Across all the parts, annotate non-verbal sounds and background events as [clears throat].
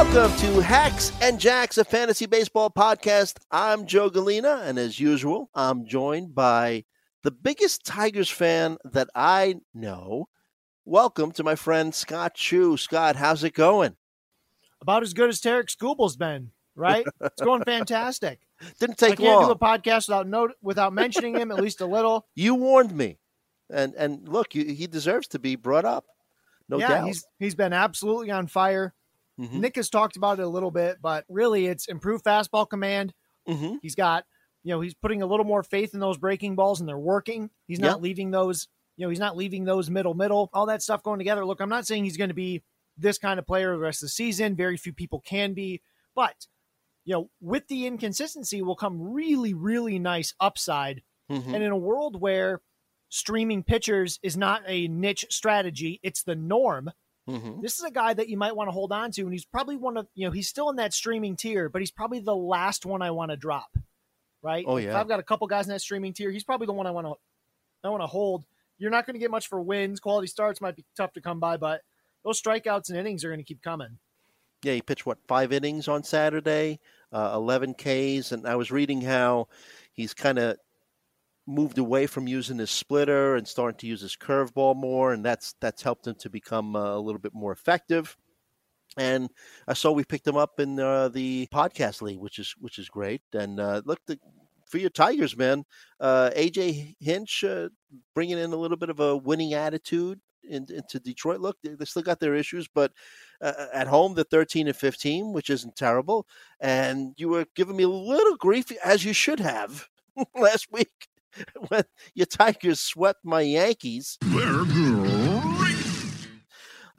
Welcome to Hacks and Jacks, a fantasy baseball podcast. I'm Joe Gallina, and as usual, I'm joined by the biggest Tigers fan that I know. Welcome to my friend Scott Chu. Scott, how's it going? About as good as Tarik Skubal's been, right? it's going fantastic. [laughs] Didn't take I can't long. do a podcast without without mentioning him at least a little. [laughs] You warned me, and and look, you, he deserves to be brought up. No yeah, doubt. he's he's been absolutely on fire. Mhm. Nick has talked about it a little bit, but really, it's improved fastball command. Mhm. He's got, you know, he's putting a little more faith in those breaking balls, and they're working. He's not Yeah. leaving those, you know, he's not leaving those middle middle. All that stuff going together. Look, I'm not saying he's going to be this kind of player the rest of the season. Very few people can be, but you know, with the inconsistency will come really, really nice upside. Mhm. And in a world where streaming pitchers is not a niche strategy, it's the norm. Mhm. This is a guy that you might want to hold on to, and he's probably one of you know he's still in that streaming tier, but he's probably the last one I want to drop. Right? Oh, If yeah. I've got a couple guys in that streaming tier, he's probably the one I want to I want to hold. You're not going to get much for wins. Quality starts might be tough to come by, but those strikeouts and innings are going to keep coming. Yeah, he pitched what five innings on Saturday, uh, eleven Ks, and I was reading how he's kind of moved away from using his splitter and starting to use his curveball more, and that's that's helped him to become uh, a little bit more effective. And I saw we picked him up in uh, the podcast league, which is which is great. And uh, look, the, for your Tigers, man, uh, AJ Hinch uh, bringing in a little bit of a winning attitude in, into Detroit. Look, they, they still got their issues, but uh, at home they're 13 and 15, which isn't terrible. And you were giving me a little grief, as you should have [laughs] last week [laughs] when your Tigers swept my Yankees.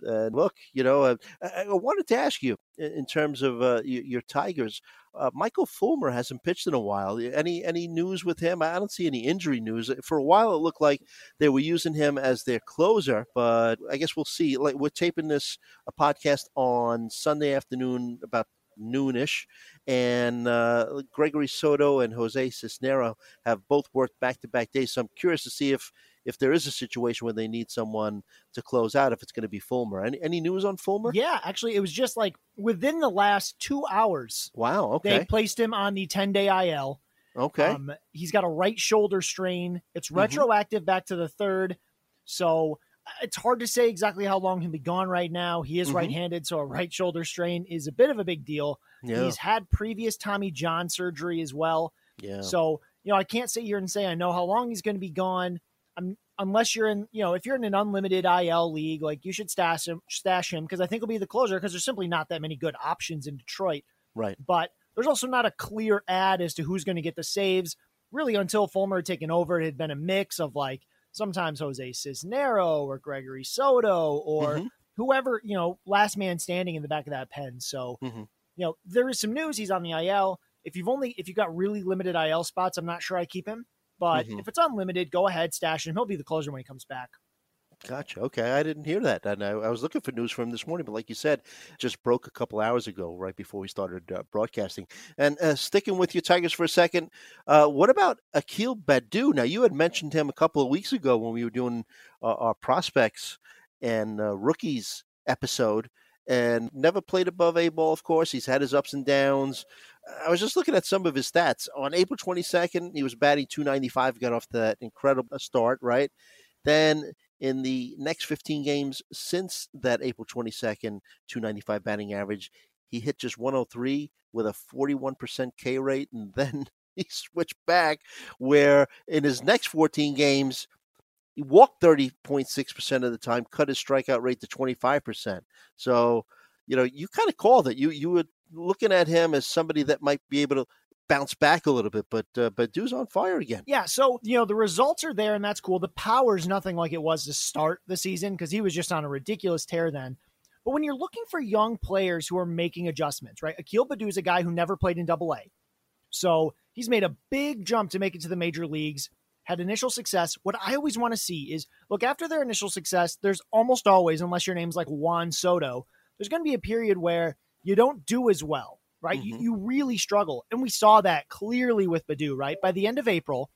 And look, you know, uh, I, I wanted to ask you in, in terms of uh, your, your Tigers. Uh, Michael Fulmer hasn't pitched in a while. Any any news with him? I don't see any injury news. For a while, it looked like they were using him as their closer, but I guess we'll see. Like we're taping this a podcast on Sunday afternoon about noonish, and uh, Gregory Soto and Jose Cisnero have both worked back to back days. So I'm curious to see if if there is a situation where they need someone to close out, if it's going to be Fulmer. Any any news on Fulmer? Yeah, actually, it was just like within the last two hours, Wow. Okay. They placed him on the 10 day IL. Okay. Um, he's got a right shoulder strain. It's Mhm. retroactive back to the third. So it's hard to say exactly how long he'll be gone right now. He is Mhm. right handed, so a right shoulder strain is a bit of a big deal. yeah. He's had previous Tommy John surgery as well. yeah. So, you know, I can't sit here and say I know how long he's going to be gone. I'm, unless you're in, you know, if you're in an unlimited IL league, like you should stash him, stash him because I think he'll be the closer because there's simply not that many good options in Detroit. right. But there's also not a clear ad as to who's going to get the saves. Really, until Fulmer had taken over, it had been a mix of like sometimes Jose Cisnero or Gregory Soto or Mhm. whoever, you know, last man standing in the back of that pen. So, Mhm. you know, there is some news. He's on the IL. If you've only if you've got really limited IL spots, I'm not sure I keep him. But Mhm. if it's unlimited, go ahead, stash him. He'll be the closer when he comes back. Gotcha. Okay, I didn't hear that, and I, I was looking for news from him this morning, but like you said, just broke a couple hours ago, right before we started uh, broadcasting. And uh, sticking with your Tigers for a second, uh, what about Akil Baddoo? Now, you had mentioned him a couple of weeks ago when we were doing uh, our prospects and uh, rookies episode, and never played above A ball, of course. He's had his ups and downs. I was just looking at some of his stats. On April 22nd, he was batting 295, got off that incredible start, right? Then in the next 15 games since that April 22nd 295 batting average, he hit just 103 with a 41% K rate. And [laughs] then he switched back where in his next 14 games, he walked 30.6% of the time, cut his strikeout rate to 25%. So, you know, you kind of called it. You you were looking at him as somebody that might be able to bounce back a little bit, but uh, but Dude's on fire again. Yeah, so you know the results are there, and that's cool. The power is nothing like it was to start the season because he was just on a ridiculous tear then. But when you're looking for young players who are making adjustments, right? Akil Baddoo is a guy who never played in Double A, so he's made a big jump to make it to the major leagues. Had initial success. What I always want to see is look after their initial success. There's almost always, unless your name's like Juan Soto, there's going to be a period where you don't do as well right? Mm-hmm. You, you really struggle. And we saw that clearly with Baddoo, right? By the end of April,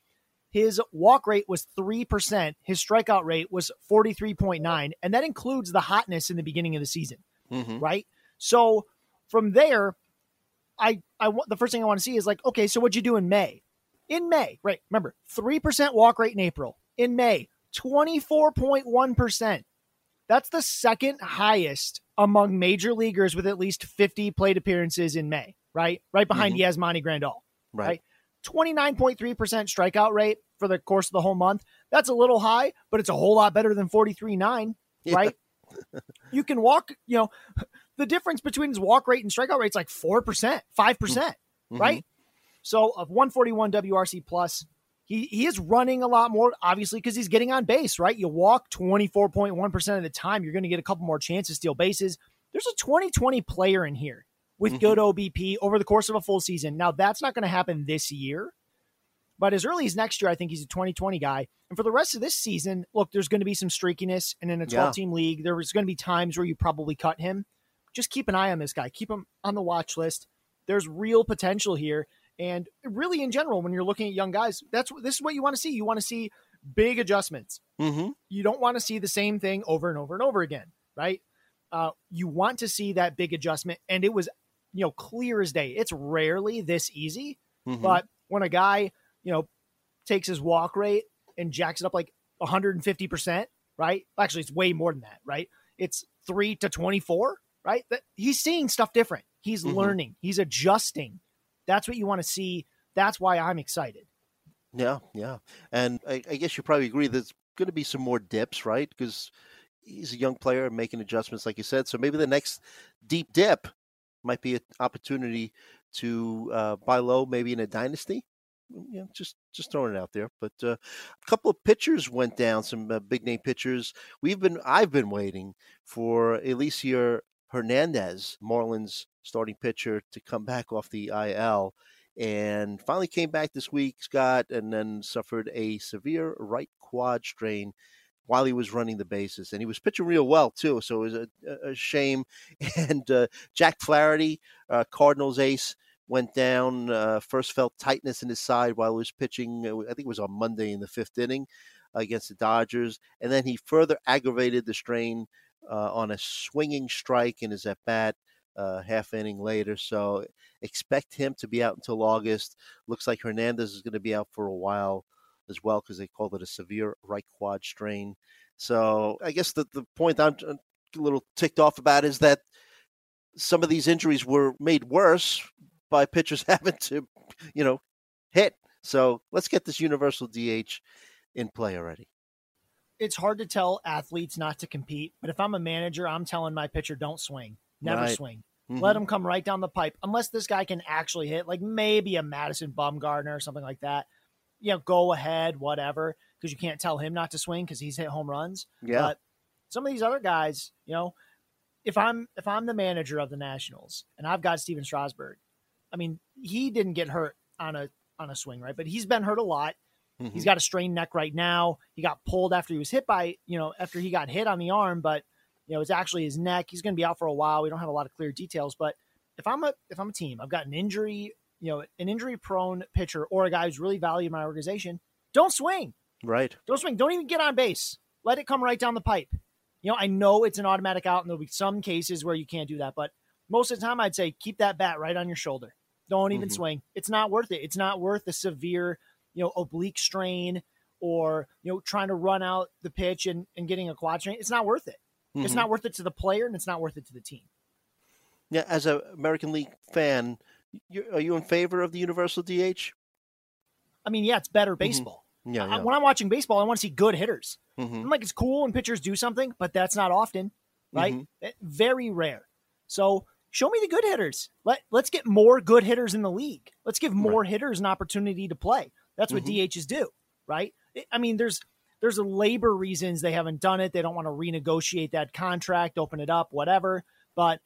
his walk rate was 3%, his strikeout rate was 43.9, and that includes the hotness in the beginning of the season, mm-hmm. right? So from there, I I want the first thing I want to see is like, okay, so what'd you do in May? In May, right? Remember, 3% walk rate in April. In May, 24.1%. That's the second highest among major leaguers with at least 50 plate appearances in May, right? Right behind mm-hmm. Yasmani Grandal, right? right? 29.3% strikeout rate for the course of the whole month. That's a little high, but it's a whole lot better than 43.9, yeah. right? you can walk, you know, [laughs] the difference between his walk rate and strikeout rate is like 4%, 5%, mm-hmm. right? So of 141 WRC plus, he, he is running a lot more, obviously, because he's getting on base, right? You walk 24.1% of the time, you're going to get a couple more chances to steal bases. There's a 2020 player in here with mm-hmm. good OBP over the course of a full season. Now, that's not going to happen this year, but as early as next year, I think he's a 2020 guy. And for the rest of this season, look, there's going to be some streakiness. And in a 12 team yeah. league, there's going to be times where you probably cut him. Just keep an eye on this guy, keep him on the watch list. There's real potential here. And really, in general, when you're looking at young guys, that's this is what you want to see. You want to see big adjustments. Mm-hmm. You don't want to see the same thing over and over and over again, right? Uh, you want to see that big adjustment, and it was, you know, clear as day. It's rarely this easy, mm-hmm. but when a guy, you know, takes his walk rate and jacks it up like 150 percent, right? Actually, it's way more than that, right? It's three to 24, right? That he's seeing stuff different. He's mm-hmm. learning. He's adjusting that's what you want to see. That's why I'm excited. Yeah, yeah. And I, I guess you probably agree there's going to be some more dips, right? Because he's a young player making adjustments, like you said. So maybe the next deep dip might be an opportunity to uh, buy low, maybe in a dynasty. Mm, yeah, just just throwing it out there. But uh, a couple of pitchers went down, some uh, big name pitchers. We've been I've been waiting for Elieser Hernandez, Marlins starting pitcher, to come back off the IL. And finally came back this week, Scott, and then suffered a severe right quad strain while he was running the bases. And he was pitching real well, too. So it was a, a shame. [laughs] And uh, Jack Flaherty, uh, Cardinals ace, went down, uh, first felt tightness in his side while he was pitching. Uh, I think it was on Monday in the fifth inning against the Dodgers. And then he further aggravated the strain uh, on a swinging strike in his at bat uh, half inning later. So expect him to be out until August. Looks like Hernandez is going to be out for a while as well because they called it a severe right quad strain. So I guess the, the point I'm a little ticked off about is that some of these injuries were made worse by pitchers [laughs] having to, you know, hit. So let's get this universal DH in play already it's hard to tell athletes not to compete, but if I'm a manager, I'm telling my pitcher don't swing, never right. swing. Mm-hmm. Let him come right down the pipe, unless this guy can actually hit, like maybe a Madison Bumgarner or something like that. You know, go ahead, whatever, because you can't tell him not to swing because he's hit home runs. Yeah. But some of these other guys, you know, if I'm if I'm the manager of the Nationals and I've got Stephen Strasburg, I mean, he didn't get hurt on a on a swing, right? But he's been hurt a lot. Mm-hmm. He's got a strained neck right now. He got pulled after he was hit by, you know, after he got hit on the arm, but you know, it's actually his neck. He's going to be out for a while. We don't have a lot of clear details, but if I'm a if I'm a team, I've got an injury, you know, an injury prone pitcher or a guy who's really valued in my organization, don't swing. Right. Don't swing. Don't even get on base. Let it come right down the pipe. You know, I know it's an automatic out, and there'll be some cases where you can't do that, but most of the time, I'd say keep that bat right on your shoulder. Don't even Mhm. swing. It's not worth it. It's not worth the severe, you know, oblique strain or you know trying to run out the pitch and, and getting a quad strain. It's not worth it. It's Mhm. not worth it to the player, and it's not worth it to the team. Yeah, as a American League fan, are you in favor of the universal DH? I mean, yeah, it's better baseball. Yeah, I- yeah. when I'm watching baseball, I want to see good hitters. Mhm. I'm like, it's cool when pitchers do something, but that's not often, right? Mhm. Eh, Very rare. So show me the good hitters. Let let's get more good hitters in the league. Let's give more hitters an opportunity to play. That's what Mhm. DHs do, right? I- mean, there's there's a labor reasons they haven't done it. They don't want to renegotiate that contract, open it up, whatever. But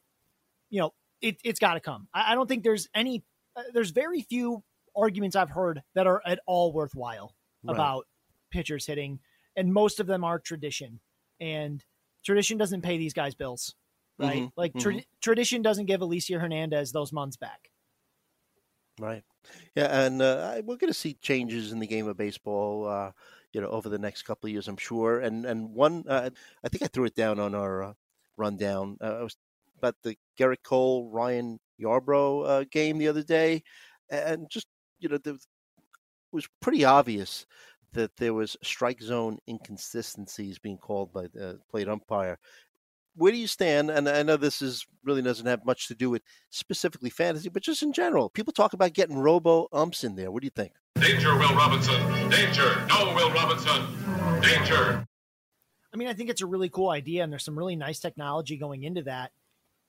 you know, it, it's got to come. I, I don't think there's any. Uh, there's very few arguments I've heard that are at all worthwhile Right. about pitchers hitting, and most of them are tradition. And tradition doesn't pay these guys bills, right? Mhm, Like tra- tradition doesn't give Elieser Hernandez those months back. Right. Yeah, and uh, we're going to see changes in the game of baseball, uh, you know, over the next couple of years, I'm sure. And and one, uh, I think I threw it down on our uh, rundown. Uh, I was about the Gerrit Cole Ryan Yarbrough uh, game the other day, and just you know, there it was pretty obvious that there was strike zone inconsistencies being called by the plate umpire. Where do you stand? And I know this is really doesn't have much to do with specifically fantasy, but just in general. People talk about getting robo umps in there. What do you think? Danger, Will Robinson. Danger. No, Will Robinson. Danger. I mean, I think it's a really cool idea, and there's some really nice technology going into that.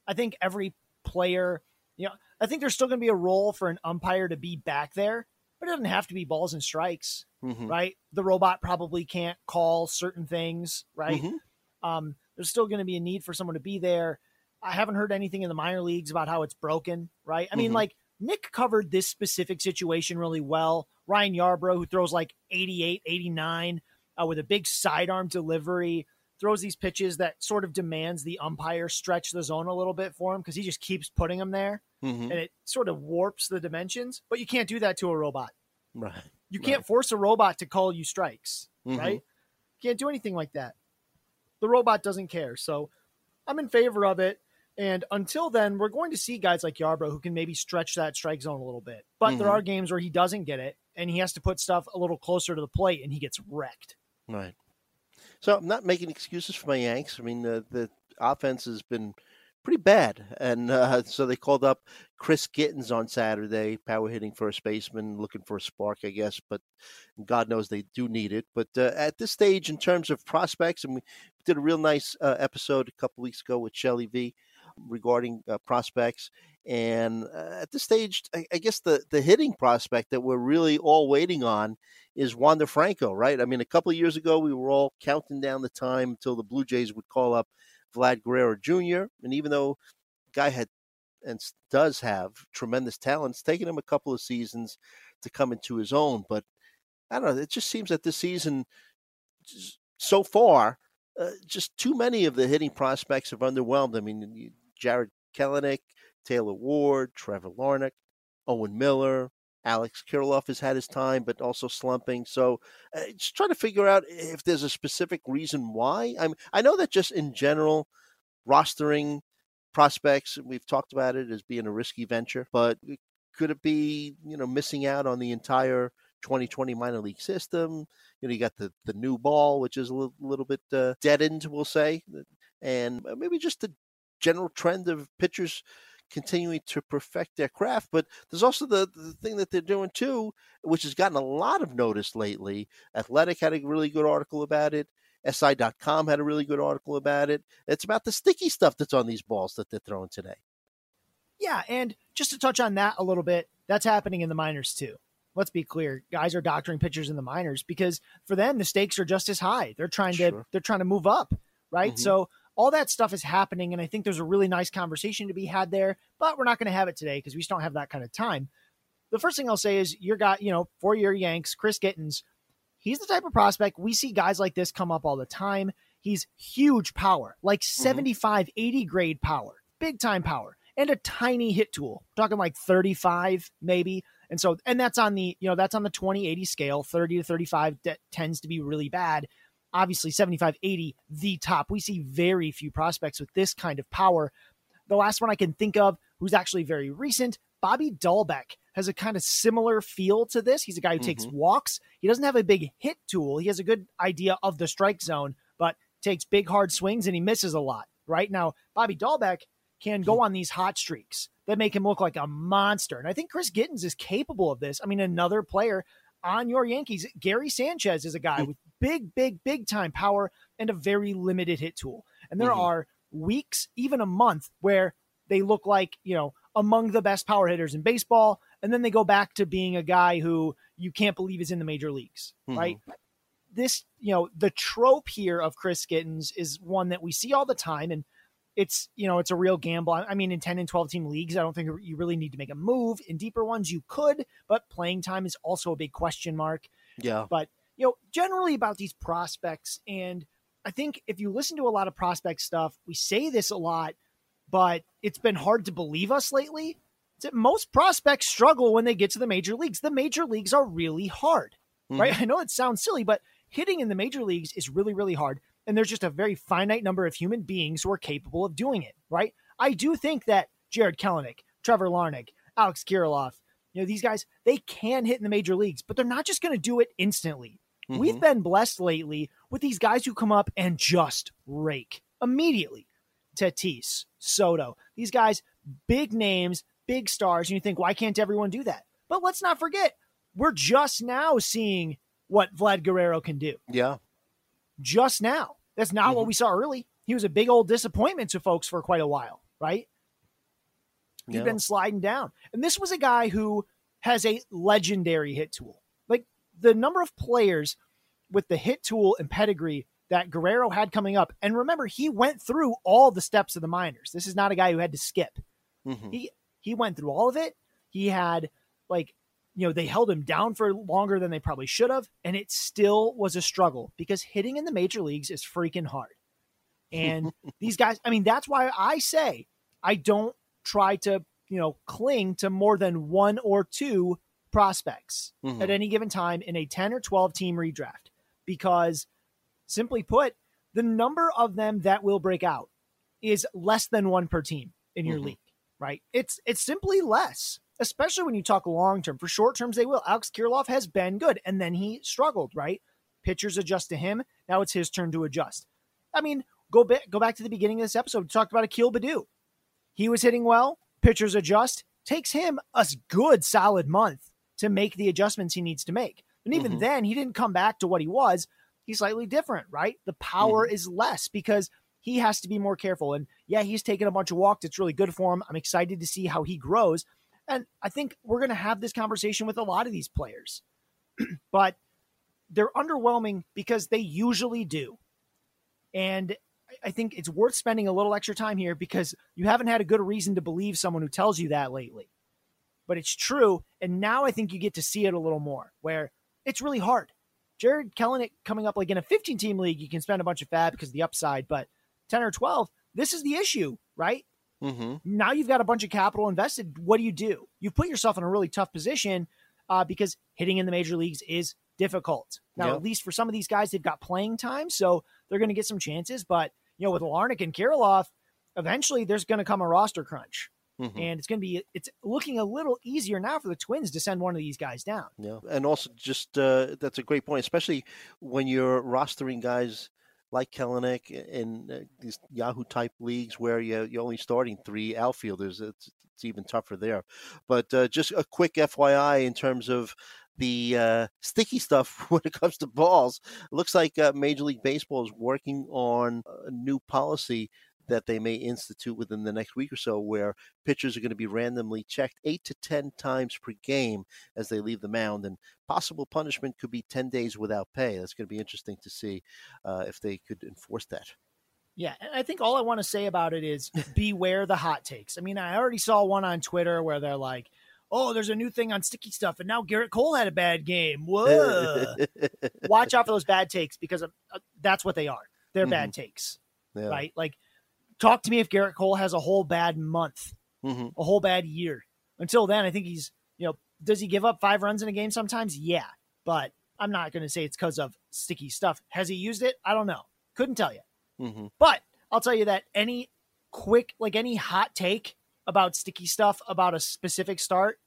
I think every player, you know, I think there's still going to be a role for an umpire to be back there, but it doesn't have to be balls and strikes, Mhm. right? The robot probably can't call certain things, right? Mhm. Um, there's still going to be a need for someone to be there. I haven't heard anything in the minor leagues about how it's broken, right? I mean, Mhm. like Nick covered this specific situation really well. Ryan Yarbrough, who throws like 88, 89 uh, with a big sidearm delivery, throws these pitches that sort of demands the umpire stretch the zone a little bit for him because he just keeps putting them there Mhm. and it sort of warps the dimensions. But you can't do that to a robot. Right. You can't Right. force a robot to call you strikes, Mhm. right? You can't do anything like that. The robot doesn't care. So I'm in favor of it. And until then, we're going to see guys like Yarbrough who can maybe stretch that strike zone a little bit. But there Mhm. are games where he doesn't get it and he has to put stuff a little closer to the plate and he gets wrecked. Right. So I'm not making excuses for my Yanks. I mean, uh, the offense has been pretty bad, and uh, [laughs] so they called up Chris Gittens on Saturday, power hitting first baseman, looking for a spark, I guess. But God knows they do need it. But uh, at this stage, in terms of prospects, and we did a real nice uh, episode a couple weeks ago with Shelly V regarding uh, prospects. And uh, at this stage, I, I guess the, the hitting prospect that we're really all waiting on is Wander Franco, right? I mean, a couple of years ago, we were all counting down the time until the Blue Jays would call up Vlad Guerrero Jr. And even though guy had and does have tremendous talent, it's taken him a couple of seasons to come into his own. But I don't know. It just seems that this season, so far, uh, just too many of the hitting prospects have underwhelmed. I mean, Jarred Kelenic, Taylor Ward, Trevor Larnach, Owen Miller, Alex Kirilloff has had his time, but also slumping. So, uh, just trying to figure out if there's a specific reason why. I'm. I know that just in general, rostering prospects, we've talked about it as being a risky venture, but could it be you know missing out on the entire 2020 minor league system? You know, you got the the new ball, which is a little, little bit uh, deadened, we'll say, and maybe just the general trend of pitchers continuing to perfect their craft. But there's also the, the thing that they're doing too, which has gotten a lot of notice lately. Athletic had a really good article about it. SI.com had a really good article about it. It's about the sticky stuff that's on these balls that they're throwing today. Yeah, and just to touch on that a little bit, that's happening in the minors too. Let's be clear, guys are doctoring pitchers in the minors because for them the stakes are just as high. They're trying to Sure. they're trying to move up, right? Mhm. So all that stuff is happening, and I think there's a really nice conversation to be had there. But we're not going to have it today because we just don't have that kind of time. The first thing I'll say is your guy, you know, four year Yanks, Chris Gittens. He's the type of prospect we see guys like this come up all the time. He's huge power, like 75, 80 grade power, big time power, and a tiny hit tool. We're talking like 35 maybe. And so, and that's on the, you know, that's on the 20 80 scale. 30 to 35 that tends to be really bad. obviously 75 80, the top. We see very few prospects with this kind of power. The last one I can think of, who's actually very recent, Bobby Dalbec has a kind of similar feel to this. He's a guy who takes Mhm. walks. He doesn't have a big hit tool. He has a good idea of the strike zone, but takes big hard swings and he misses a lot. Right now, Bobby Dalbec can go on these hot streaks that make him look like a monster. And I think Chris Gittens is capable of this. I mean, another player on your Yankees, Gary Sanchez is a guy with big, big, big time power and a very limited hit tool. And there Mhm. are weeks, even a month, where they look like, you know, among the best power hitters in baseball. And then they go back to being a guy who you can't believe is in the major leagues, Mhm. right? This, you know, the trope here of Chris Gittens is one that we see all the time. And it's, you know, it's a real gamble. I mean, in 10 and 12 team leagues, I don't think you really need to make a move. In deeper ones, you could, but playing time is also a big question mark Yeah. but you know generally about these prospects and i think if you listen to a lot of prospect stuff we say this a lot but it's been hard to believe us lately that most prospects struggle when they get to the major leagues the major leagues are really hard right mm-hmm. i know it sounds silly but hitting in the major leagues is really really hard and there's just a very finite number of human beings who are capable of doing it right i do think that jared kelenic trevor larnach alex Kirilloff, you know these guys they can hit in the major leagues but they're not just going to do it instantly We've Mhm. been blessed lately with these guys who come up and just rake immediately. Tatis, Soto, these guys, big names, big stars. And you think, why can't everyone do that? But let's not forget, we're just now seeing what Vlad Guerrero can do. Yeah. Just now. That's not what Mhm. we saw early. He was a big old disappointment to folks for quite a while, right? He's Yeah. been sliding down. And this was a guy who has a legendary hit tool. Like the number of players with the hit tool and pedigree that Guerrero had coming up. And remember, he went through all the steps of the minors. This is not a guy who had to skip. Mhm. He he went through all of it. He had like you know, they held him down for longer than they probably should have, and it still was a struggle because hitting in the major leagues is freaking hard. And [laughs] these guys, I mean, that's why I say I don't try to, you know, cling to more than one or two prospects Mhm. at any given time in a 10 or 12 team redraft because simply put, the number of them that will break out is less than one per team in your Mhm. league, right? It's it's simply less, especially when you talk long term. For short terms, they will. Alex Kirilloff has been good, and then he struggled, right? Pitchers adjust to him. Now it's his turn to adjust. I mean, go back go back to the beginning of this episode. We talked about Akil Baddoo. He was hitting well. Pitchers adjust. Takes him a good solid month to make the adjustments he needs to make. And even Mhm. then, he didn't come back to what he was. He's slightly different, right? The power is less because he has to be more careful. And yeah, he's taken a bunch of walks. It's really good for him. I'm excited to see how he grows. And I think we're going to have this conversation with a lot of these players. [clears throat] but they're underwhelming because they usually do. And I- think it's worth spending a little extra time here because you haven't had a good reason to believe someone who tells you that lately. But it's true. And now I think you get to see it a little more where it's really hard. Jarred Kelenic coming up like in a 15 team league, you can spend a bunch of fab because of the upside, but 10 or 12, this is the issue, right? Mhm. now you've got a bunch of capital invested. What do you do? You put yourself in a really tough position uh, because hitting in the major leagues is difficult. Now, Yeah. at least for some of these guys, they've got playing time, so they're going to get some chances. But you know, with Larnach and Kirilloff, eventually there's going to come a roster crunch, Mhm. and it's going to be it's looking a little easier now for the Twins to send one of these guys down. Yeah, and also just uh, that's a great point, especially when you're rostering guys like Kelenic in uh, these Yahoo type leagues where you you're only starting three outfielders. It's it's even tougher there. But uh, just a quick FYI in terms of the uh, sticky stuff [laughs] when it comes to balls. It looks like uh, Major League Baseball is working on a new policy that they may institute within the next week or so where pitchers are going to be randomly checked eight to 10 times per game as they leave the mound. And possible punishment could be 10 days without pay. That's going to be interesting to see uh, if they could enforce that. Yeah, and I think all I want to say about it is beware the hot takes. I mean, I already saw one on Twitter where they're like, "Oh, there's a new thing on sticky stuff, and now Gerrit Cole had a bad game." Whoa! [laughs] Watch out for those bad takes because uh, that's what they are. They're bad takes, Yeah. right? Like, talk to me if Gerrit Cole has a whole bad month, Mhm. a whole bad year. Until then, I think he's, you know, does he give up five runs in a game sometimes? Yeah, but I'm not going to say it's because of sticky stuff. Has he used it? I don't know. Couldn't tell you. hmm But I'll tell you that any quick, like any hot take about sticky stuff about a specific start,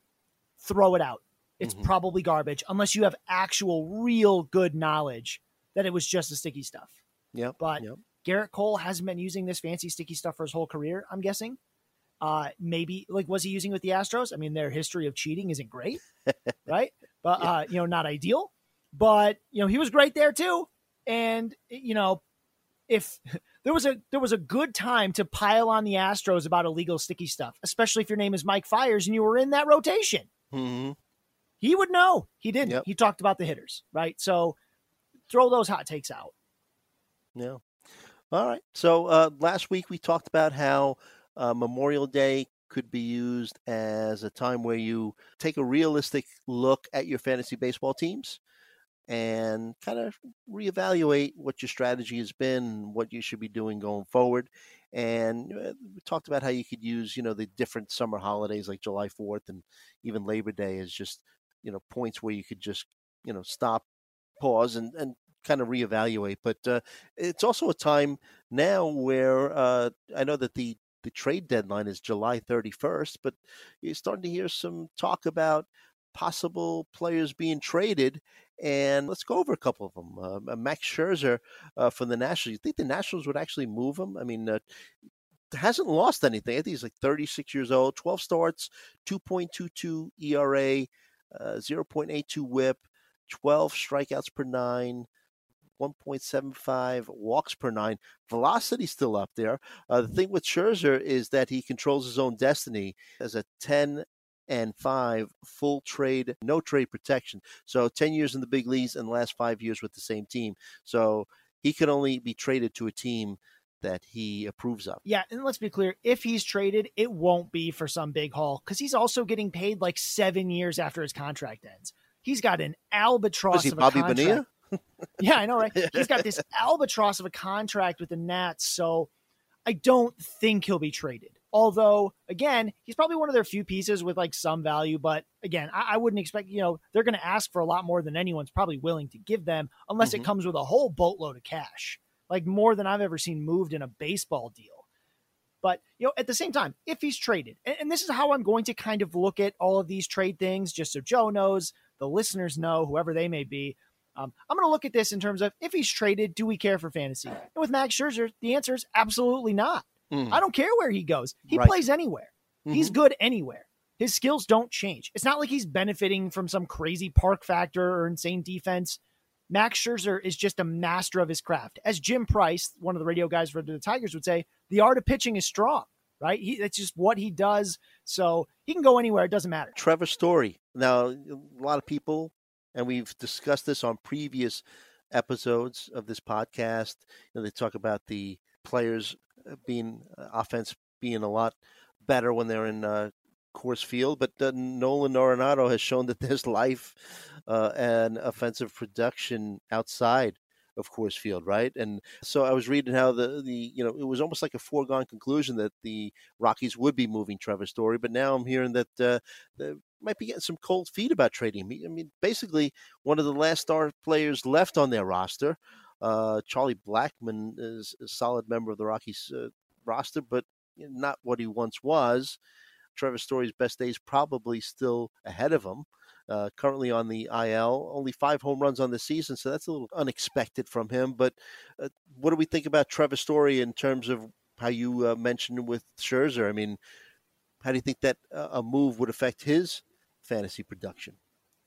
throw it out. It's Mhm. probably garbage unless you have actual, real good knowledge that it was just the sticky stuff. Yep. But yep. Gerrit Cole hasn't been using this fancy sticky stuff for his whole career, I'm guessing. Uh, maybe like was he using with the Astros? I mean, their history of cheating isn't great, [laughs] right? But uh, you know, not ideal. But you know, he was great there too. And you know, if [laughs] there was a there was a good time to pile on the Astros about illegal sticky stuff, especially if your name is Mike Fiers and you were in that rotation. hmm He would know. He didn't. Yep. He talked about the hitters, right? So throw those hot takes out. Yeah. All right. So uh, last week we talked about how uh, Memorial Day could be used as a time where you take a realistic look at your fantasy baseball teams and kind of reevaluate what your strategy has been, what you should be doing going forward. And uh, we talked about how you could use, you know, the different summer holidays like July 4th and even Labor Day as just, you know, points where you could just, you know, stop, pause, and, and kind of reevaluate. But uh, it's also a time now where uh, I know that the the trade deadline is July 31st, but you're starting to hear some talk about possible players being traded. And let's go over a couple of them. Uh, Max Scherzer uh, from the Nationals. You think the Nationals would actually move him? I mean, uh, hasn't lost anything. I think he's like 36 years old, 12 starts, 2.22 ERA, uh, 0.82 WHIP, 12 strikeouts per nine. 1.75 walks per nine. Velocity still up there. Uh, the thing with Scherzer is that he controls his own destiny as a 10 and 5 full trade, no trade protection. So 10 years in the big leagues and the last five years with the same team. So he can only be traded to a team that he approves of. Yeah, and let's be clear, if he's traded, it won't be for some big haul because he's also getting paid like seven years after his contract ends. He's got an albatross Was he of a Bobby contract. Bonilla? Yeah, I know, right? [laughs] He's got this albatross of a contract with the Nats, so I don't think he'll be traded. Although, again, he's probably one of their few pieces with like some value. But again, I, I wouldn't expect, you know, they're going to ask for a lot more than anyone's probably willing to give them unless Mhm. it comes with a whole boatload of cash, like more than I've ever seen moved in a baseball deal. But, you know, at the same time, if he's traded, and, and this is how I'm going to kind of look at all of these trade things, just so Joe knows, the listeners know, whoever they may be. Um, I'm going to look at this in terms of if he's traded, do we care for fantasy? And with Max Scherzer, the answer is absolutely not. Mm. I don't care where he goes. He Right. plays anywhere. He's Mhm. good anywhere. His skills don't change. It's not like he's benefiting from some crazy park factor or insane defense. Max Scherzer is just a master of his craft. As Jim Price, one of the radio guys for the Tigers, would say, the art of pitching is strong, right? He, that's just what he does. So he can go anywhere. It doesn't matter. Trevor Story. Now, a lot of people, and we've discussed this on previous episodes of this podcast. You know, they talk about the players uh, being uh, offense being a lot better when they're in uh, Coors Field, but uh, Nolan Arenado has shown that [laughs] there's life uh, and offensive production outside of Coors Field, right? And so I was reading how the the you know it was almost like a foregone conclusion that the Rockies would be moving Trevor Story, but now I'm hearing that uh, they might be getting some cold feet about trading me. I mean, basically one of the last star players left on their roster. Uh, Charlie Blackmon is a solid member of the Rockies uh, roster, but not what he once was. Trevor Story's best days probably still ahead of him. Uh, currently on the IL, only five home runs on the season, so that's a little unexpected from him. But uh, what do we think about Trevor Story in terms of how you uh, mentioned with Scherzer? I mean, how do you think that uh, a move would affect his fantasy production?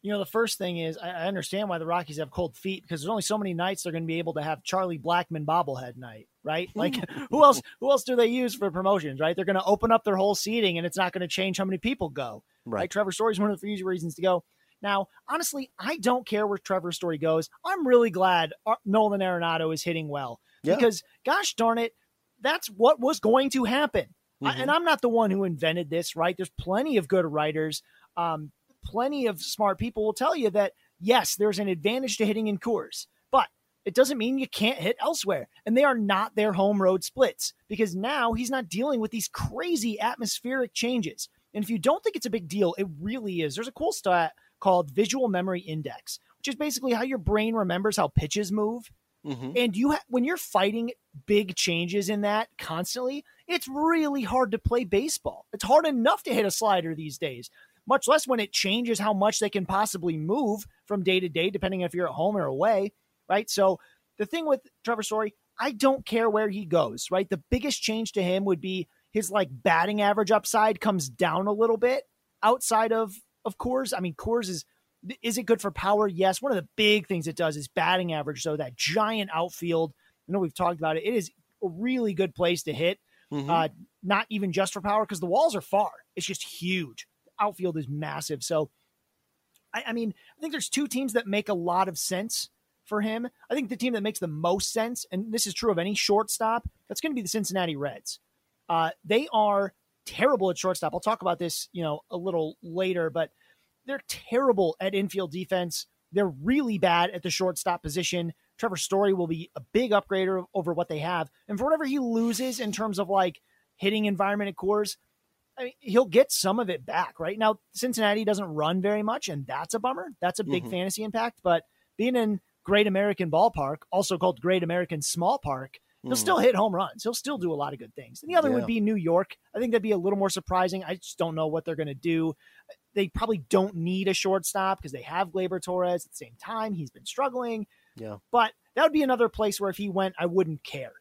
you know, the first thing is I, I understand why the Rockies have cold feet because there's only so many nights they're going to be able to have Charlie Blackmon bobblehead night, right? Like [laughs] who else? Who else do they use for promotions, right? They're going to open up their whole seating, and it's not going to change how many people go, right? Right. Trevor Story's one of the few reasons to go. Now, honestly, I don't care where Trevor Story goes. I'm really glad Ar- Nolan Arenado is hitting well Yeah. because, gosh darn it, that's what was going to happen. I, Mhm. and I'm not the one who invented this, right? There's plenty of good writers. Um, plenty of smart people will tell you that yes, there's an advantage to hitting in Coors, but it doesn't mean you can't hit elsewhere. And they are not their home road splits because now he's not dealing with these crazy atmospheric changes. And if you don't think it's a big deal, it really is. There's a cool stat called Visual Memory Index, which is basically how your brain remembers how pitches move. Mm-hmm. And you ha- when you're fighting big changes in that constantly, it's really hard to play baseball. It's hard enough to hit a slider these days, much less when it changes how much they can possibly move from day to day, depending if you're at home or away, right? So the thing with Trevor Story, I don't care where he goes, right? The biggest change to him would be his like batting average upside comes down a little bit outside of of Coors. I mean, Coors is is it good for power? Yes. One of the big things it does is batting average. So that giant outfield, I know we've talked about it. It is a really good place to hit. Mhm. Uh, not even just for power because the walls are far. It's just huge. Outfield is massive. So, I, I mean, I think there's two teams that make a lot of sense for him. I think the team that makes the most sense, and this is true of any shortstop, that's going to be the Cincinnati Reds. Uh, they are terrible at shortstop. I'll talk about this, you know, a little later, but they're terrible at infield defense. They're really bad at the shortstop position. Trevor Story will be a big upgrader over what they have. And for whatever he loses in terms of like hitting environment at Coors, I mean, he'll get some of it back, right? Now, Cincinnati doesn't run very much, and that's a bummer. That's a big Mhm. fantasy impact. But being in Great American Ballpark, also called Great American Small Park, he'll still hit home runs. He'll still do a lot of good things. And the other Yeah. would be New York. I think that'd be a little more surprising. I just don't know what they're going to do. They probably don't need a shortstop because they have Gleyber Torres at the same time. He's been struggling. Yeah. But that would be another place where if he went, I wouldn't care.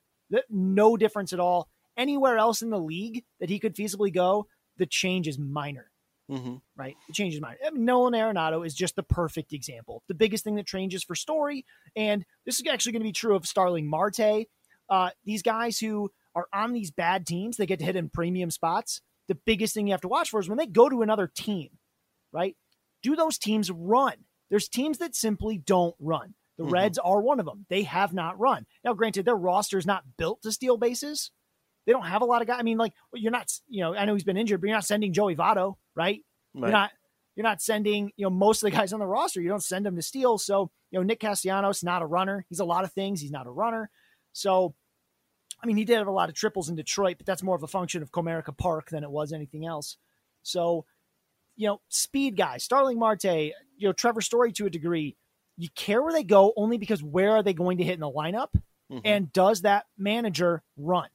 No difference at all. Anywhere else in the league that he could feasibly go, the change is minor Mhm. right? It changes mind. I mean, Nolan Arenado is just the perfect example. The biggest thing that changes for Story, and this is actually going to be true of Starling Marte. Uh, these guys who are on these bad teams, they get to hit in premium spots. The biggest thing you have to watch for is when they go to another team, right? Do those teams run? There's teams that simply don't run. The Mhm. Reds are one of them. They have not run. Now, granted, their roster is not built to steal bases. They don't have a lot of guys. I mean, like you're not, you know, I know he's been injured, but you're not sending Joey Votto, right? Right. You're not you're not sending, you know, most of the guys on the roster. You don't send them to steal. So, you know, Nick Castellanos not a runner. He's a lot of things. He's not a runner. So, I mean, he did have a lot of triples in Detroit, but that's more of a function of Comerica Park than it was anything else. So, you know, speed guys, Starling Marte, you know, Trevor Story to a degree. You care where they go only because where are they going to hit in the lineup? Mhm. And does that manager run?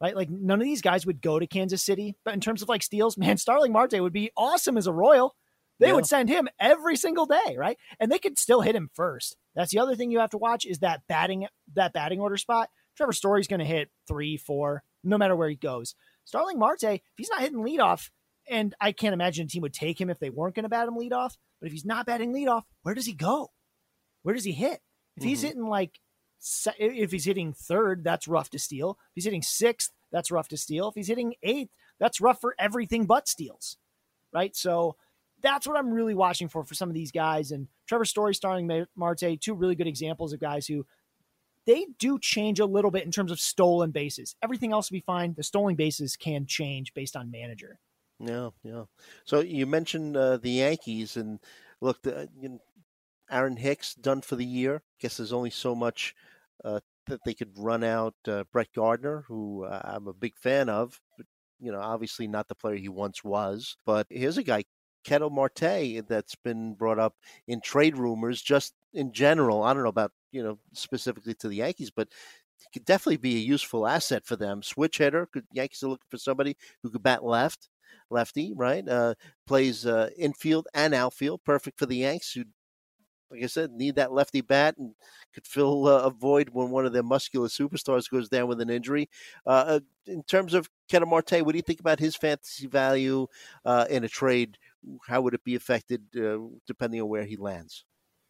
Right? Like none of these guys would go to Kansas City, but in terms of like steals, [laughs] man, Starling Marte would be awesome as a Royal. They Yeah. would send him every single day, right? And they could still hit him first. That's the other thing you have to watch is that batting that batting order spot. Trevor Story's going to hit three, four, no matter where he goes. Starling Marte, if he's not hitting leadoff, and I can't imagine a team would take him if they weren't going to bat him leadoff. But if he's not batting leadoff, where does he go? Where does he hit? If he's Mhm. hitting like, if he's hitting third, that's rough to steal. If he's hitting sixth, that's rough to steal. If he's hitting eighth, that's rough for everything but steals, right? So that's what I'm really watching for for some of these guys. And Trevor Story, Starling Ma- Marte, two really good examples of guys who they do change a little bit in terms of stolen bases. Everything else will be fine. The stolen bases can change based on manager. Yeah, yeah. So you mentioned uh, the Yankees, and look, the, you know, Aaron Hicks done for the year. I guess there's only so much uh, that they could run out. Uh, Brett Gardner, who uh, I'm a big fan of, but you know, obviously not the player he once was. But here's a guy, Ketel Marte, that's been brought up in trade rumors, just in general. I don't know about you know specifically to the Yankees, but he could definitely be a useful asset for them. Switch hitter. Could Yankees are looking for somebody who could bat left lefty, right? Uh, plays uh, infield and outfield, perfect for the Yanks, who, like I said, need that lefty bat and could fill uh, a void when one of their muscular superstars goes down with an injury. Uh, uh, in terms of Ketel Marte, what do you think about his fantasy value uh, in a trade? How would it be affected uh, depending on where he lands?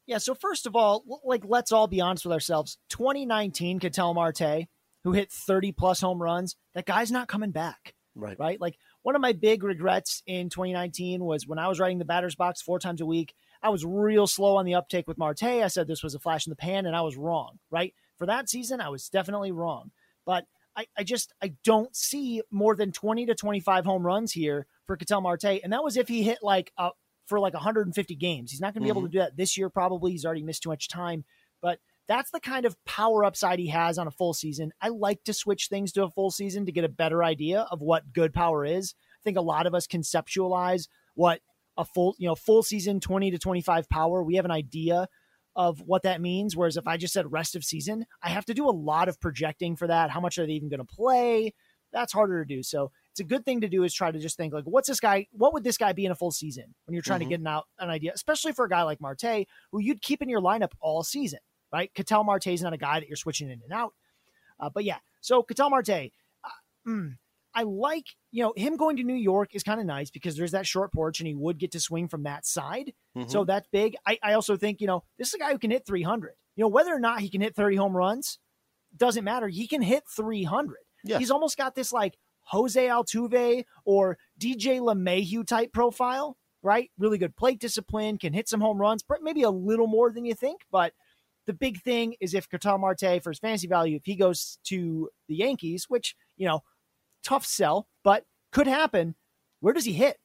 Yeah. So first of all, like let's all be honest with ourselves. 2019, Ketel Marte, who hit 30 plus home runs, that guy's not coming back. Right. Right. Like one of my big regrets in 2019 was when I was writing the batter's box four times a week. I was real slow on the uptake with Marte. I said this was a flash in the pan, and I was wrong. Right. For that season, I was definitely wrong. But I, I just I don't see more than 20 to 25 home runs here for Ketel Marte, and that was if he hit like a for like 150 games. He's not going to be able to mm-hmm. do that this year, probably. He's already missed too much time. But that's the kind of power upside he has on a full season. I like to switch things to a full season to get a better idea of what good power is. I think a lot of us conceptualize what a full, you know, full season 20 to 25 power. We have an idea of what that means. Whereas if I just said rest of season, I have to do a lot of projecting for that. How much are they even going to play? That's harder to do. So it's a good thing to do is try to just think like, what's this guy? What would this guy be in a full season when you're trying Mhm. to get an out an idea, especially for a guy like Marte, who you'd keep in your lineup all season, right? Ketel Marte is not a guy that you're switching in and out. Uh, but yeah, so Ketel Marte, uh, mm, I like you know him going to New York is kind of nice because there's that short porch and he would get to swing from that side. Mhm. So that's big. I, I also think, you know, this is a guy who can hit 300. You know, whether or not he can hit 30 home runs doesn't matter. He can hit 300. Yeah. He's almost got this like Jose Altuve or DJ LeMahieu type profile, right? Really good plate discipline, can hit some home runs, but maybe a little more than you think. But the big thing is if Ketel Marte, for his fantasy value, if he goes to the Yankees, which, you know, tough sell, but could happen, where does he hit?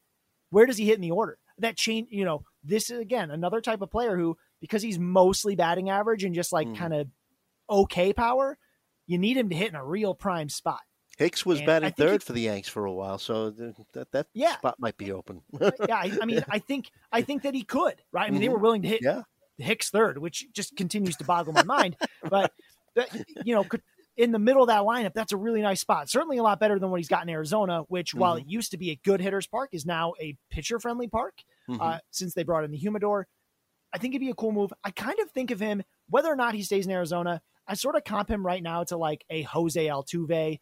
Where does he hit in the order? That change, you know, this is again another type of player who, because he's mostly batting average and just like Mhm. kind of okay power, you need him to hit in a real prime spot. Hicks was and batting think he- third for the Yanks for a while, so that that Yeah. spot might be open. [laughs] yeah, I, I mean, I think I think that he could, right? I mean, they Mhm. were willing to hit yeah, Hicks third, which just continues to boggle my mind. But, but you know, could, in the middle of that lineup, that's a really nice spot. Certainly a lot better than what he's got in Arizona, which while Mm-hmm. it used to be a good hitters park, is now a pitcher friendly park Mhm. uh, since they brought in the humidor. I think it'd be a cool move. I kind of think of him whether or not he stays in Arizona. I sort of comp him right now to like a Jose Altuve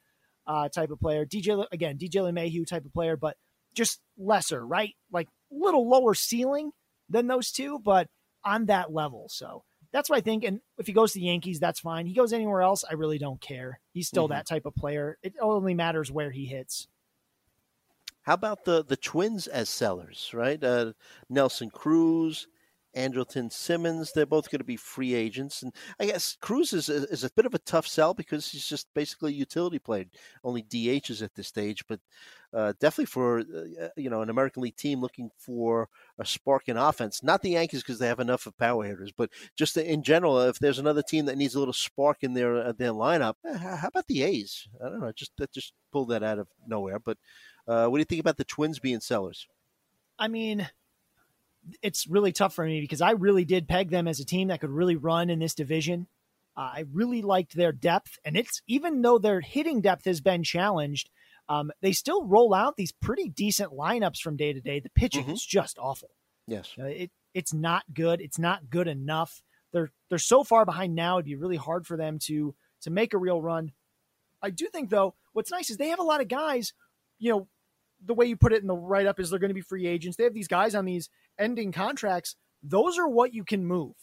uh, type of player. DJ again, DJ LeMahieu type of player, but just lesser, right? Like a little lower ceiling than those two, but on that level. So that's what I think. And if he goes to the Yankees, that's fine. He goes anywhere else, I really don't care. He's still Mhm. that type of player. It only matters where he hits. How about the the Twins as sellers, right? Uh, Nelson Cruz, Andrelton Simmons, they're both going to be free agents, and I guess Cruz is a, is a bit of a tough sell because he's just basically a utility player, only DHs at this stage, but uh, definitely for uh, you know an American League team looking for a spark in offense. Not the Yankees because they have enough of power hitters, but just in general, if there's another team that needs a little spark in their uh, their lineup, eh, how about the A's? I don't know, just that just pulled that out of nowhere, but. Uh, what do you think about the Twins being sellers? I mean, it's really tough for me because I really did peg them as a team that could really run in this division. Uh, I really liked their depth, and it's even though their hitting depth has been challenged, um, they still roll out these pretty decent lineups from day to day. The pitching Mhm. is just awful. Yes. Uh, it it's not good. It's not good enough. They're they're so far behind now. It'd be really hard for them to to make a real run. I do think though, what's nice is they have a lot of guys. You know, the way you put it in the write up is they're going to be free agents. They have these guys on these ending contracts. Those are what you can move.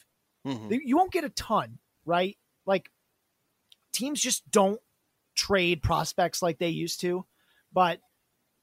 Mhm. You won't get a ton, right? Like teams just don't trade prospects like they used to, but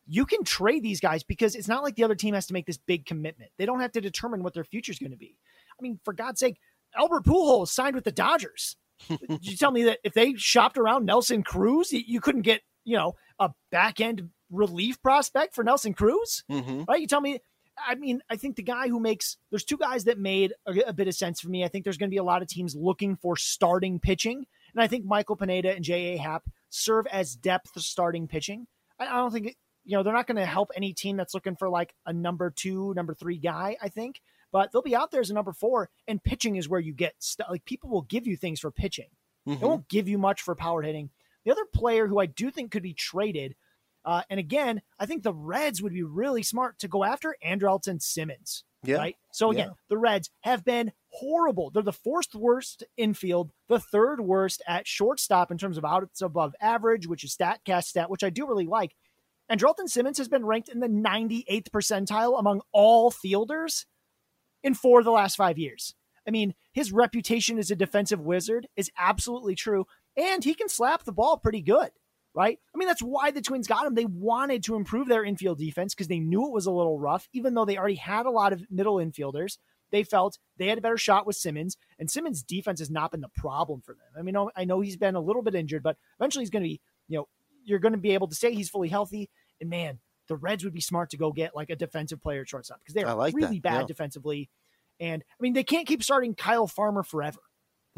you can trade these guys because it's not like the other team has to make this big commitment. They don't have to determine what their future is going to be. I mean, for God's sake, Albert Pujols signed with the Dodgers. [laughs] Did you tell me that if they shopped around Nelson Cruz, you couldn't get, you know, a back end relief prospect for Nelson Cruz? Mhm. right? You tell me. I mean, I think the guy who makes there's two guys that made a, a bit of sense for me. I think there's going to be a lot of teams looking for starting pitching, and I think Michael Pineda and J.A. Happ serve as depth starting pitching. I, I don't think it, you know they're not going to help any team that's looking for like a number two, number three guy. I think, but they'll be out there as a number four, and pitching is where you get st- like people will give you things for pitching. They Mhm. won't give you much for power hitting. The other player who I do think could be traded, uh, and again, I think the Reds would be really smart to go after Andrelton Simmons. Yeah. Right. So again, Yeah. the Reds have been horrible. They're the fourth worst infield, the third worst at shortstop in terms of outs above average, which is StatCast stat, which I do really like. Andrelton Simmons has been ranked in the 98th percentile among all fielders in four of the last five years. I mean, his reputation as a defensive wizard is absolutely true, and he can slap the ball pretty good, right? I mean, that's why the Twins got him. They wanted to improve their infield defense because they knew it was a little rough, even though they already had a lot of middle infielders. They felt they had a better shot with Simmons, and Simmons' defense has not been the problem for them. I mean, I know he's been a little bit injured, but eventually he's going to be, you know, you're going to be able to say he's fully healthy. And man, the Reds would be smart to go get like a defensive player at shortstop because they're like really that, bad yeah. defensively. And I mean, they can't keep starting Kyle Farmer forever.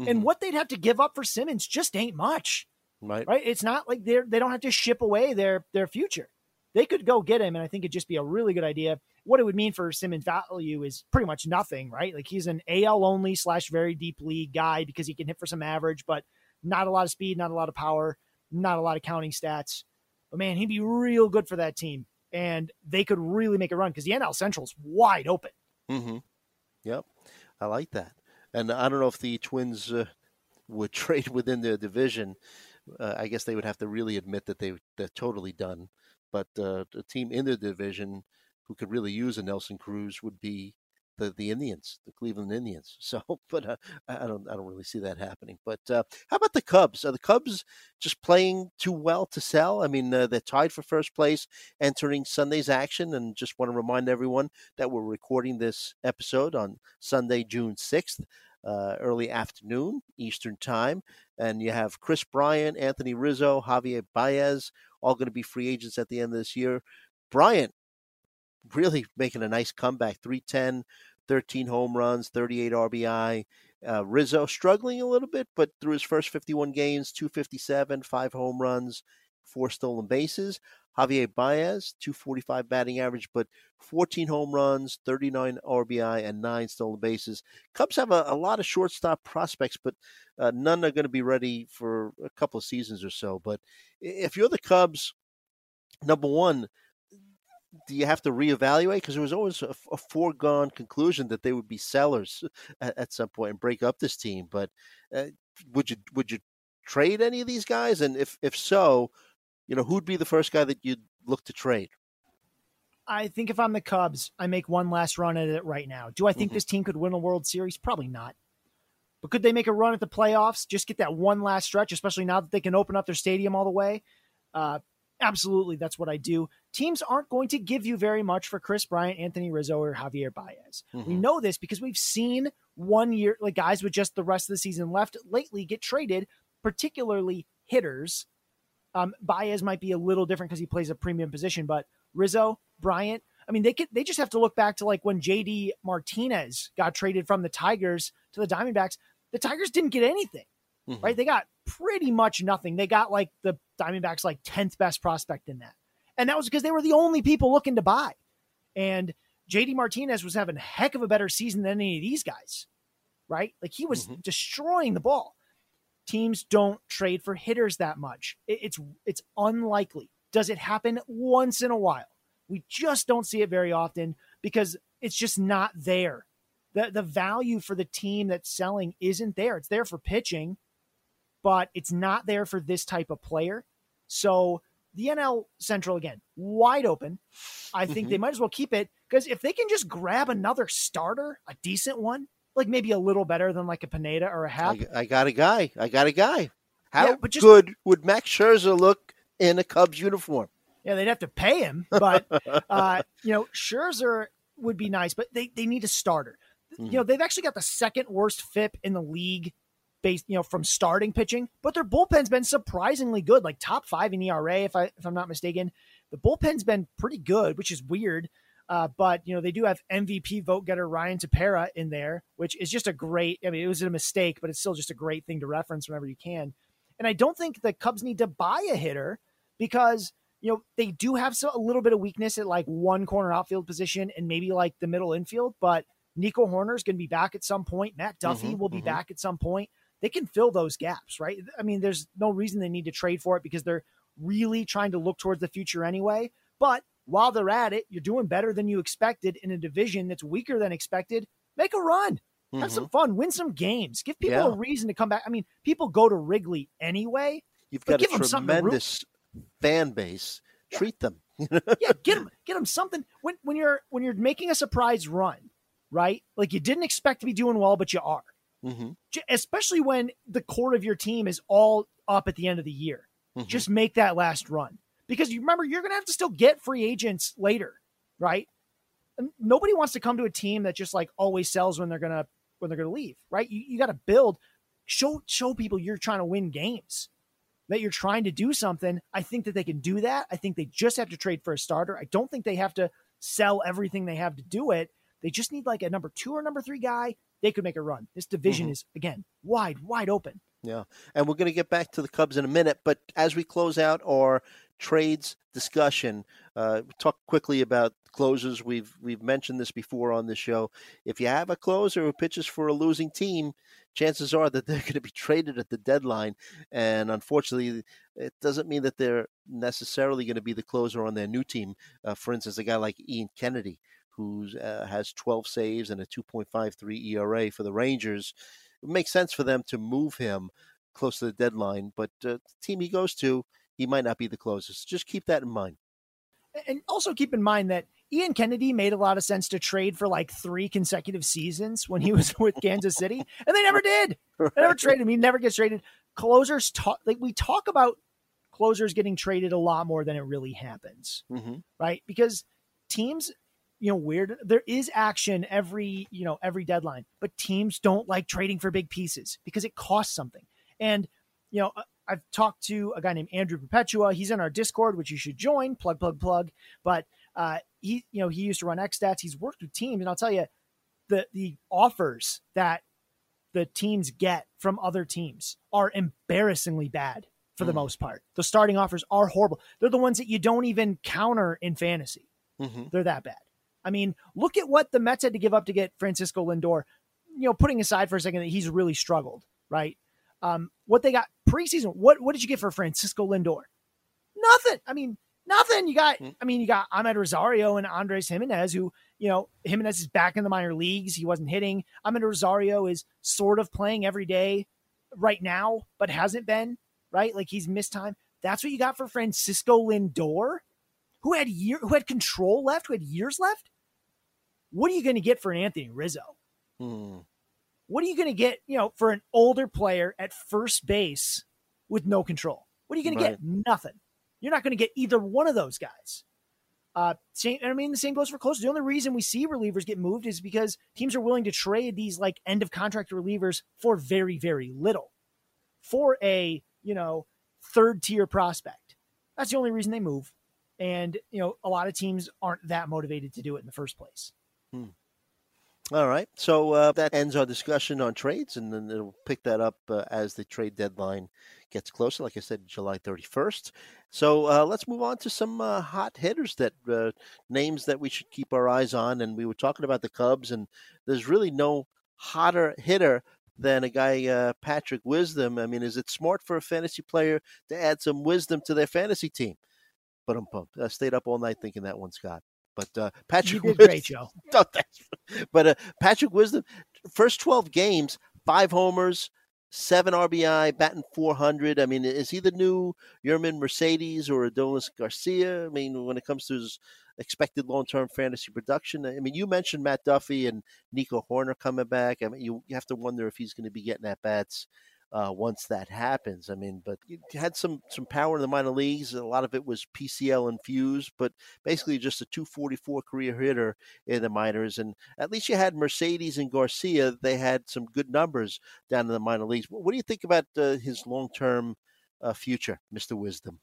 Mhm. And what they'd have to give up for Simmons just ain't much, right. right? It's not like they're they don't have to ship away their their future. they could go get him, and I think it'd just be a really good idea. What it would mean for Simmons' value is pretty much nothing, right? Like he's an AL only slash very deep league guy because he can hit for some average, but not a lot of speed, not a lot of power, not a lot of counting stats. But man, he'd be real good for that team, and they could really make a run because the NL Central's wide open. Mm-hmm. Yep, I like that. And I don't know if the Twins uh, would [laughs] trade within their division. Uh, I guess they would have to really admit that they they're totally done. But uh, the team in their division who could really use a Nelson Cruz would be the, the Indians, the Cleveland Indians. [laughs] So, but uh, I don't I don't really see that happening. But uh, how about the Cubs? Are the Cubs just playing too well to sell? I mean, uh, they're tied for first place entering Sunday's action, and just want to remind everyone that we're recording this episode on Sunday, June sixth. Uh, early afternoon Eastern time, and you have Kris Bryant, Anthony Rizzo, Javier Baez, all going to be free agents at the end of this year. Bryant really making a nice comeback 310, 13 home runs, 38 RBI. Uh, Rizzo struggling a little bit, but through his first 51 games, 257, five home runs, four stolen bases. Javier Baez, 245 batting average, but 14 home runs, 39 RBI, and nine stolen bases. Cubs have a, a lot of shortstop prospects, but uh, none are going to be ready for a couple of seasons or so. But if you're the Cubs, number one, do you have to reevaluate? Because it was always a, a, foregone conclusion that they would be sellers [laughs] at, at some point and break up this team. But uh, would you would you trade any of these guys? And if if so, you know who'd be the first guy that you'd look to trade? I think if I'm the Cubs, I make one last run at it right now. Do I think Mhm. this team could win a World Series? Probably not. But could they make a run at the playoffs? Just get that one last stretch, especially now that they can open up their stadium all the way. Uh, absolutely, that's what I do. Teams aren't going to give you very much for Kris Bryant, Anthony Rizzo, or Javier Baez. We Mhm. know this because we've seen one year, like guys with just the rest of the season left lately get traded, particularly hitters. Um, Baez might be a little different because he plays a premium position, but Rizzo, Bryant, I mean, they could they just have to look back to like when JD Martinez got traded from the Tigers to the Diamondbacks. The Tigers didn't get anything, Mhm. right? They got pretty much nothing. They got like the Diamondbacks like 10th best prospect in that. And that was because they were the only people looking to buy. And JD Martinez was having a heck of a better season than any of these guys, right? Like he was Mhm. destroying the ball. Teams don't trade for hitters that much. It's it's unlikely. Does it happen once in a while? We just don't see it very often because it's just not there. The the value for the team that's selling isn't there. It's there for pitching, but it's not there for this type of player. So the NL Central again, wide open. I think Mhm. they might as well keep it because if they can just grab another starter, a decent one, like maybe a little better than like a Pineda or a Happ, I, I got a guy. I got a guy. How Yeah, but just- good would Max Scherzer look in a Cubs uniform? Yeah, they'd have to pay him, but uh, [laughs] you know, Scherzer would be nice, but they they need a starter. Mhm. You know, they've actually got the second worst FIP in the league based, you know, from starting pitching, but their bullpen's been surprisingly good, like top 5 in ERA if I if I'm not mistaken. The bullpen's been pretty good, which is weird. Uh, but you know they do have MVP vote getter Ryan Tepera in there, which is just a great. I mean, it was a mistake, but it's still just a great thing to reference whenever you can. And I don't think the Cubs need to buy a hitter because you know they do have so, a little bit of weakness at like one corner outfield position and maybe like the middle infield. But Nico Hoerner is going to be back at some point. Matt Duffy Mhm, will be mhm. back at some point. They can fill those gaps, right? I mean, there's no reason they need to trade for it because they're really trying to look towards the future anyway. But while they're at it, you're doing better than you expected in a division that's weaker than expected. Make a run. Have Mhm. some fun. Win some games. Give people Yeah. a reason to come back. I mean, people go to Wrigley anyway. You've got give a tremendous fan base. Treat them. [laughs] yeah, get them, get them something. When when you're when you're making a surprise run, right? Like you didn't expect to be doing well, but you are. hmm Especially when the core of your team is all up at the end of the year. Mhm. Just make that last run because you remember you're going to have to still get free agents later, right? And nobody wants to come to a team that just like always sells when they're gonna when they're gonna leave, right? You you got to build, show show people you're trying to win games, that you're trying to do something. I think that they can do that. I think they just have to trade for a starter. I don't think they have to sell everything they have to do it. They just need like a number two or number three guy. They could make a run. This division Mhm. is again wide, wide open. Yeah. And we're going to get back to the Cubs in a minute. But as we close out our trades discussion, uh, talk quickly about closers. We've we've mentioned this before on the show. If you have a closer who pitches for a losing team, chances are that [laughs] they're going to be traded at the deadline. And unfortunately, it doesn't mean that they're necessarily going to be the closer on their new team. Uh, for instance, a guy like Ian Kennedy, who uh, has 12 saves and a 2.53 ERA for the Rangers, it makes sense for them to move him close to the deadline. But uh, the team he goes to, he might not be the closest. Just keep that in mind. And also keep in mind that Ian Kennedy made a lot of sense to trade for like three consecutive seasons when he [laughs] was with Kansas City, and they never did. [laughs] They never traded him. He never gets traded. Closers talk like we talk about closers getting traded a lot more than it really happens, mm-hmm. right? Because teams, you know, weird. There is action every you know every deadline, but teams don't like trading for big pieces because it costs something. And you know, I've talked to a guy named Andrew Perpetua. He's in our Discord, which you should join. Plug, plug, plug. But uh, he, you know, he used to run X stats. He's worked with teams, and I'll tell you, the the offers that the teams get from other teams are embarrassingly bad for the mm. most part. The starting offers are horrible. They're the ones that you don't even counter in fantasy. Mm-hmm. They're that bad. I mean, look at what the Mets had to give up to get Francisco Lindor. You know, putting aside for a second that he's really struggled, right? Um, what they got preseason, what what did you get for Francisco Lindor? Nothing. I mean, Nothing. You got, hmm. I mean, you got Amed Rosario and Andres Gimenez, who, you know, Gimenez is back in the minor leagues. He wasn't hitting. Amed Rosario is sort of playing every day right now, but hasn't been, right? Like he's missed time. That's what you got for Francisco Lindor, who had year, who had control left, who had years left. What are you going to get for Anthony Rizzo? Hmm. What are you going to get, you know, for an older player at first base with no control? What are you going right. to get? Nothing. You're not going to get either one of those guys. Uh, same, I mean, the same goes for closers. The only reason we see relievers get moved is because teams are willing to trade these like end of contract relievers for very, very little, for a you know third tier prospect. That's the only reason they move, and you know a lot of teams aren't that motivated to do it in the first place. Hmm. All right. So uh, that ends our discussion on trades, and then it'll pick that up uh, as the trade deadline gets closer. Like I said, July 31st. So uh, let's move on to some uh, hot hitters that uh, names that we should keep our eyes on. And we were talking about the Cubs, and there's really no hotter hitter than a guy, uh, Patrick Wisdom. I mean, is it smart for a fantasy player to add some wisdom to their fantasy team? But I'm pumped. I stayed up all night thinking that one, Scott. But uh, Patrick, you did Wisdom, great, Joe. [laughs] Oh, but uh, Patrick Wisdom, first twelve games, five homers, seven RBI, batting 400. I mean, is he the new Yermin Mercedes or Adolis Garcia? I mean, when it comes to his expected long-term fantasy production, I mean, you mentioned Matt Duffy and Nico Hoerner coming back. I mean, you, you have to wonder if he's going to be getting at bats uh, once that happens. I mean, but you had some some power in the minor leagues. A lot of it was PCL infused, but basically just a 244 career hitter in the minors. And at least you had Mercedes and Garcia. They had some good numbers down in the minor leagues. What do you think about uh, his long term uh, future, Mister Wisdom?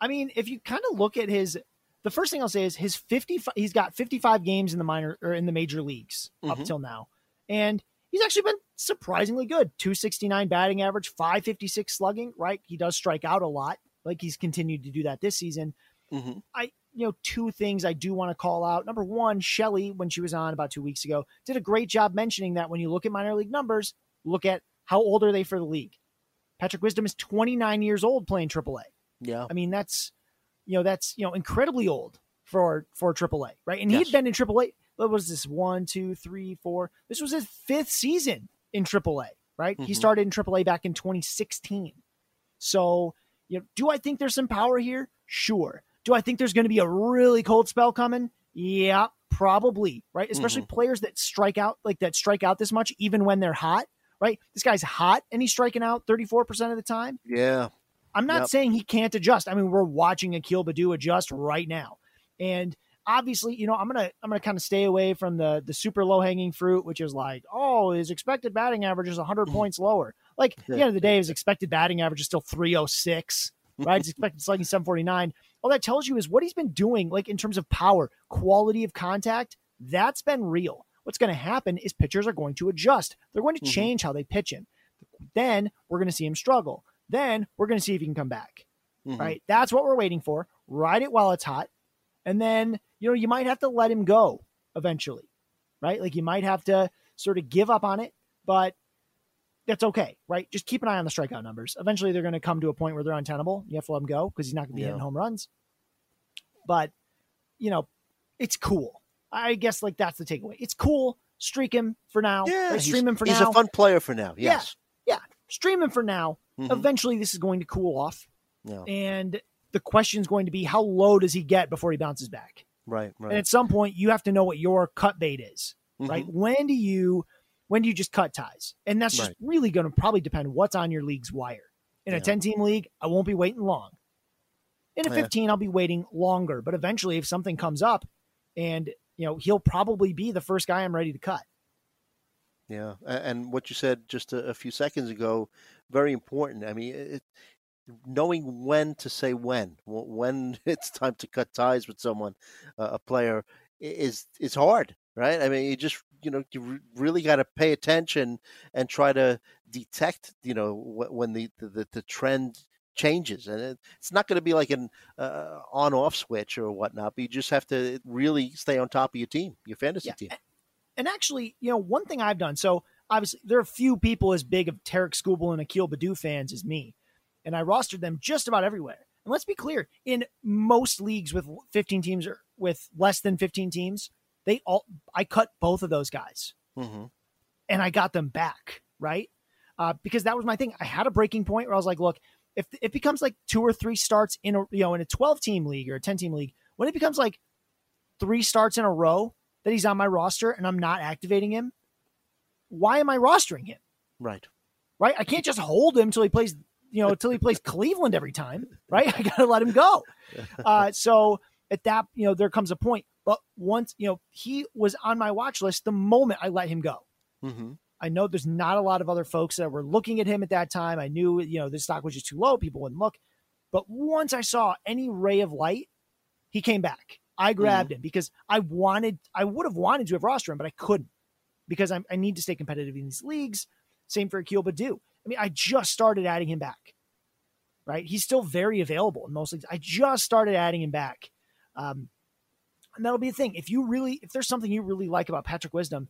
I mean, if you kind of look at his the first thing I'll say is his 50 he's got 55 games in the minor or in the major leagues mm-hmm. up till now. And he's actually been surprisingly good. 269 batting average, 556 slugging, right? He does strike out a lot. Like he's continued to do that this season. Mm-hmm. I, you know, two things I do want to call out. Number one, Shelly, when she was on about two weeks ago, did a great job mentioning that when you look at minor league numbers, look at how old are they for the league. Patrick Wisdom is 29 years old playing AAA. Yeah. I mean, that's, you know, that's, you know, incredibly old for, for AAA, right? And yes. he'd been in AAA what was this? One, two, three, four. This was his fifth season in AAA, right? Mm-hmm. He started in AAA back in 2016. So, you know, do I think there's some power here? Sure. Do I think there's going to be a really cold spell coming? Yeah, probably, right? Especially mm-hmm. players that strike out like that strike out this much even when they're hot, right? This guy's hot and he's striking out 34% of the time. Yeah. I'm not yep. saying he can't adjust. I mean, we're watching Akil Baddoo adjust right now. And obviously, you know, I'm gonna I'm gonna kind of stay away from the the super low hanging fruit, which is like, oh, his expected batting average is 100 mm-hmm. points lower. Like at the end of the day, his expected batting average is still 306, right? He's [laughs] expected slugging 749. All that tells you is what he's been doing, like in terms of power, quality of contact. That's been real. What's going to happen is pitchers are going to adjust. They're going to mm-hmm. change how they pitch him. Then we're going to see him struggle. Then we're going to see if he can come back. Mhm. right? That's what we're waiting for. Ride it while it's hot. And then, you know, you might have to let him go eventually, right? Like you might have to sort of give up on it, but that's okay, right? Just keep an eye on the strikeout numbers. Eventually, they're going to come to a point where they're untenable. You have to let him go because he's not going to be Yeah. hitting home runs. But, you know, it's cool. I guess like that's the takeaway. It's cool. Streak him for now. Yeah, or he's, stream him for he's now. a fun player for now. Yes. Yeah. Yes. stream him for now. Mhm. Eventually, this is going to cool off. Yeah. And the question is going to be how low does he get before he bounces back? Right. Right. And at some point, you have to know what your cut bait is, Mhm. right? When do you when do you just cut ties? And that's just Right. really going to probably depend what's on your league's wire. In a 10 team league, I won't be waiting long. In a Yeah. 15, I'll be waiting longer. But eventually, if something comes up and you know, he'll probably be the first guy I'm ready to cut. Yeah, and what you said just a, a few seconds ago, very important. I mean, it, knowing when to say when, when [laughs] it's time to cut ties with someone, uh, a player, is is hard, right? I mean, you just you know you really got to pay attention and try to detect, you know, when the the, the trend changes, and it, it's not going to be like an uh, on-off switch or whatnot. But you just have to really stay on top of your team, your fantasy Yeah, team. And actually, you know, one thing I've done, so obviously there are few people as big of Tarik Skubal and Akil Baddoo fans as me. And I rostered them just about everywhere. And let's be clear, in most leagues with 15 teams or with less than 15 teams, they all I cut both of those guys hmm and I got them back, right? Uh, because that was my thing. I had a breaking point where I was like, look, if it becomes like two or three starts in a you know in a 12 team league or a 10 team league, when it becomes like three starts in a row that he's on my roster and I'm not activating him, why am I rostering him? Right. Right? I can't just hold him till he plays, you know, until he plays Cleveland every time, right? [laughs] I got to let him go. Uh, so at that, you know, there comes a point. But once, you know, he was on my watch list the moment I let him go. hmm I know there's not a lot of other folks that were looking at him at that time. I knew, you know, the stock was just too low. People wouldn't look. But once I saw any ray of light, he came back. I grabbed him because I wanted, I would have wanted to have roster him, but I couldn't because I'm, I need to stay competitive in these leagues. Same for Akil Baddoo. I mean, I just started adding him back, right? He's still very available in most leagues. I just started adding him back. Um, and that'll be the thing. If you really, if there's something you really like about Patrick Wisdom,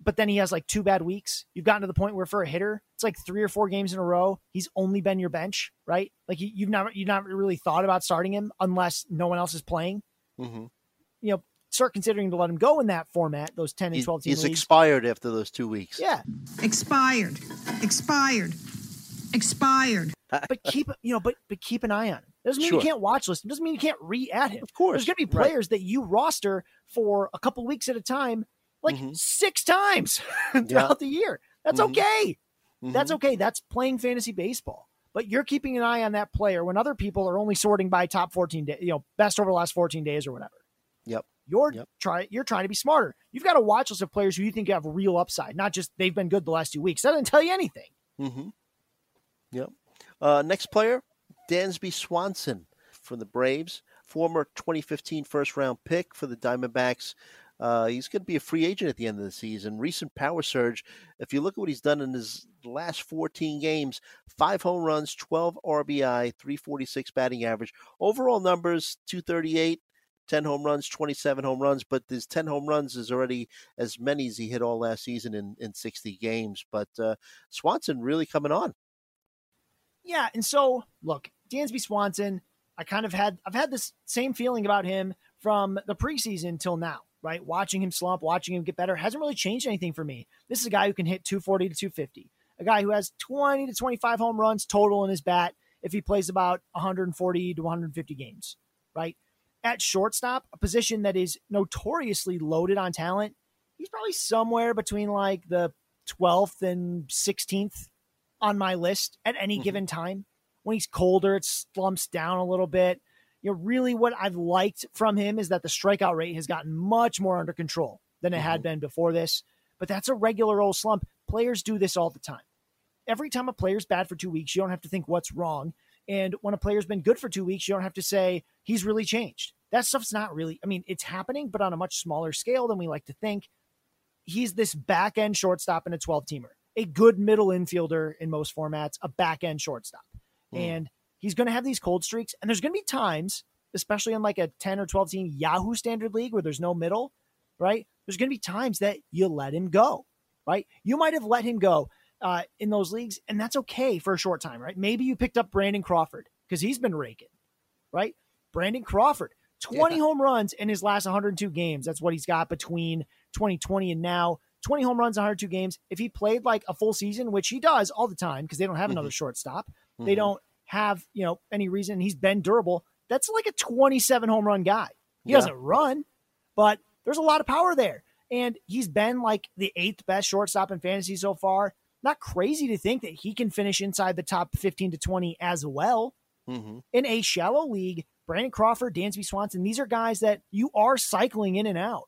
but then he has like two bad weeks. You've gotten to the point where for a hitter, it's like three or four games in a row. He's only been your bench, right? Like you, you've never, you've not really thought about starting him unless no one else is playing. hmm You know, start considering to let him go in that format, those ten and He's, twelve team he's leagues. expired after those two weeks. yeah, Expired. Expired. Expired. [laughs] but keep you know, but but keep an eye on him. Doesn't mean Sure. you can't watch list him. Doesn't mean you can't re-add him. Of course. There's going to be Right. players that you roster for a couple weeks at a time, like Mhm. six times [laughs] throughout the year. That's Mhm. okay. That's Mhm. okay. That's playing fantasy baseball. But you're keeping an eye on that player when other people are only sorting by top 14 days, you know, best over the last 14 days or whatever. Yep. You're Yep. try you're trying to be smarter. You've got a watch list of players who you think have real upside, not just they've been good the last two weeks. That doesn't tell you anything. Mm-hmm. Yep. Uh, next player, Dansby Swanson from the Braves, former 2015 first round pick for the Diamondbacks. Uh, he's going to be a free agent at the end of the season. Recent power surge. If you look at what he's done in his last 14 games, five home runs, 12 RBI, 346 batting average. Overall numbers 238, 10 home runs, 27 home runs. But his 10 home runs is already as many as he hit all last season in, in 60 games. But uh, Swanson really coming on. Yeah, and so look, Dansby Swanson, I kind of had I've had this same feeling about him from the preseason till now, right? Watching him slump, watching him get better hasn't really changed anything for me. This is a guy who can hit 240 to 250. A guy who has 20 to 25 home runs total in his bat if he plays about 140 to 150 games, right? At shortstop, a position that is notoriously loaded on talent, he's probably somewhere between like the 12th and 16th on my list at any Mhm. given time. When he's colder, it slumps down a little bit. You know, really what I've liked from him is that the strikeout rate has gotten much more under control than it had been before this. But that's a regular old slump. Players do this all the time. Every time a player's bad for two weeks, you don't have to think what's wrong. And when a player's been good for two weeks, you don't have to say he's really changed. That stuff's not really, I mean, it's happening, but on a much smaller scale than we like to think. He's this back end shortstop in a 12 teamer, a good middle infielder in most formats, a back end shortstop. Hmm. And he's going to have these cold streaks, and there's going to be times, especially in like a 10 or 12 team Yahoo standard league where there's no middle, right? There's going to be times that you let him go, right? You might have let him go uh, in those leagues, and that's okay for a short time, right? Maybe you picked up Brandon Crawford because he's been raking, right? Brandon Crawford, 20 yeah. home runs in his last 102 games. That's what he's got between 2020 and now. 20 home runs, 102 games. If he played like a full season, which he does all the time because they don't have mm-hmm. another shortstop, mm-hmm. they don't have, you know, any reason he's been durable. That's like a 27 home run guy. He yeah. doesn't run, but there's a lot of power there. And he's been like the eighth best shortstop in fantasy so far. Not crazy to think that he can finish inside the top 15 to 20 as well. Mm-hmm. In a shallow league, Brandon Crawford, Dansby Swanson, these are guys that you are cycling in and out.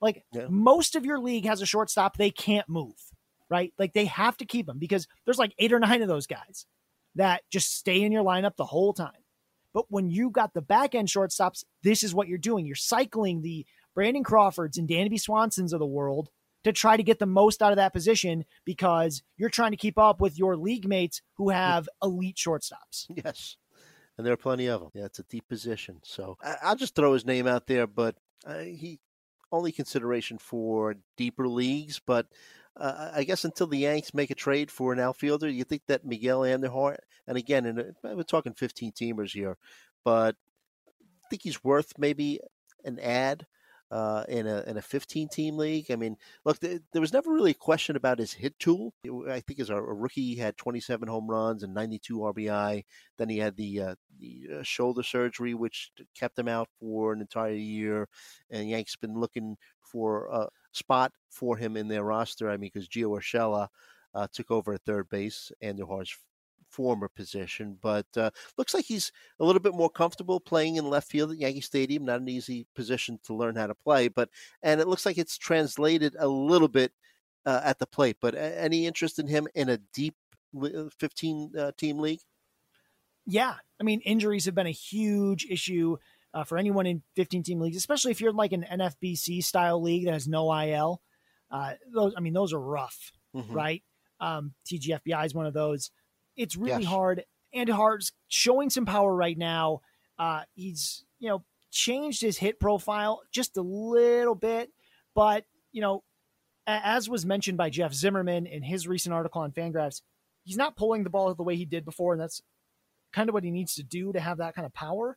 Like yeah. most of your league has a shortstop they can't move, right? Like they have to keep them because there's like eight or nine of those guys that just stay in your lineup the whole time. But when you got the back end shortstops, this is what you're doing. You're cycling the Brandon Crawfords and Dansby Swansons of the world to try to get the most out of that position because you're trying to keep up with your league mates who have elite shortstops. [laughs] Yes. And there are plenty of them. Yeah, it's a deep position. So I'll just throw his name out there, but uh, he only consideration for deeper leagues, but uh, I guess until the Yanks make a trade for an outfielder, you think that Miguel Andujar, and again, in a, we're talking 15 teamers here, but I think he's worth maybe an ad uh, in a in a 15 team league. I mean, look, th- there was never really a question about his hit tool. I think as a, rookie, he had 27 home runs and 92 RBI. Then he had the uh, the uh, shoulder surgery, which kept him out for an entire year. And Yanks been looking for a spot for him in their roster. I mean, because Gio Urshela uh, took over at third base, Andujar's former position, but uh, looks like he's a little bit more comfortable playing in left field at Yankee Stadium. Not an easy position to learn how to play, but and it looks like it's translated a little bit uh, at the plate. But any interest in him in a deep uh, 15 uh, team league? Yeah, I mean injuries have been a huge issue. Uh, for anyone in 15 team leagues, especially if you're like an NFBC style league that has no IL. Uh, those, I mean, those are rough, mm-hmm. right? Um, TGFBI is one of those. It's really yes. hard. And Hart's showing some power right now. Uh, he's, you know, changed his hit profile just a little bit, but, you know, as was mentioned by Jeff Zimmerman in his recent article on Fangraphs, he's not pulling the ball the way he did before, and that's kind of what he needs to do to have that kind of power.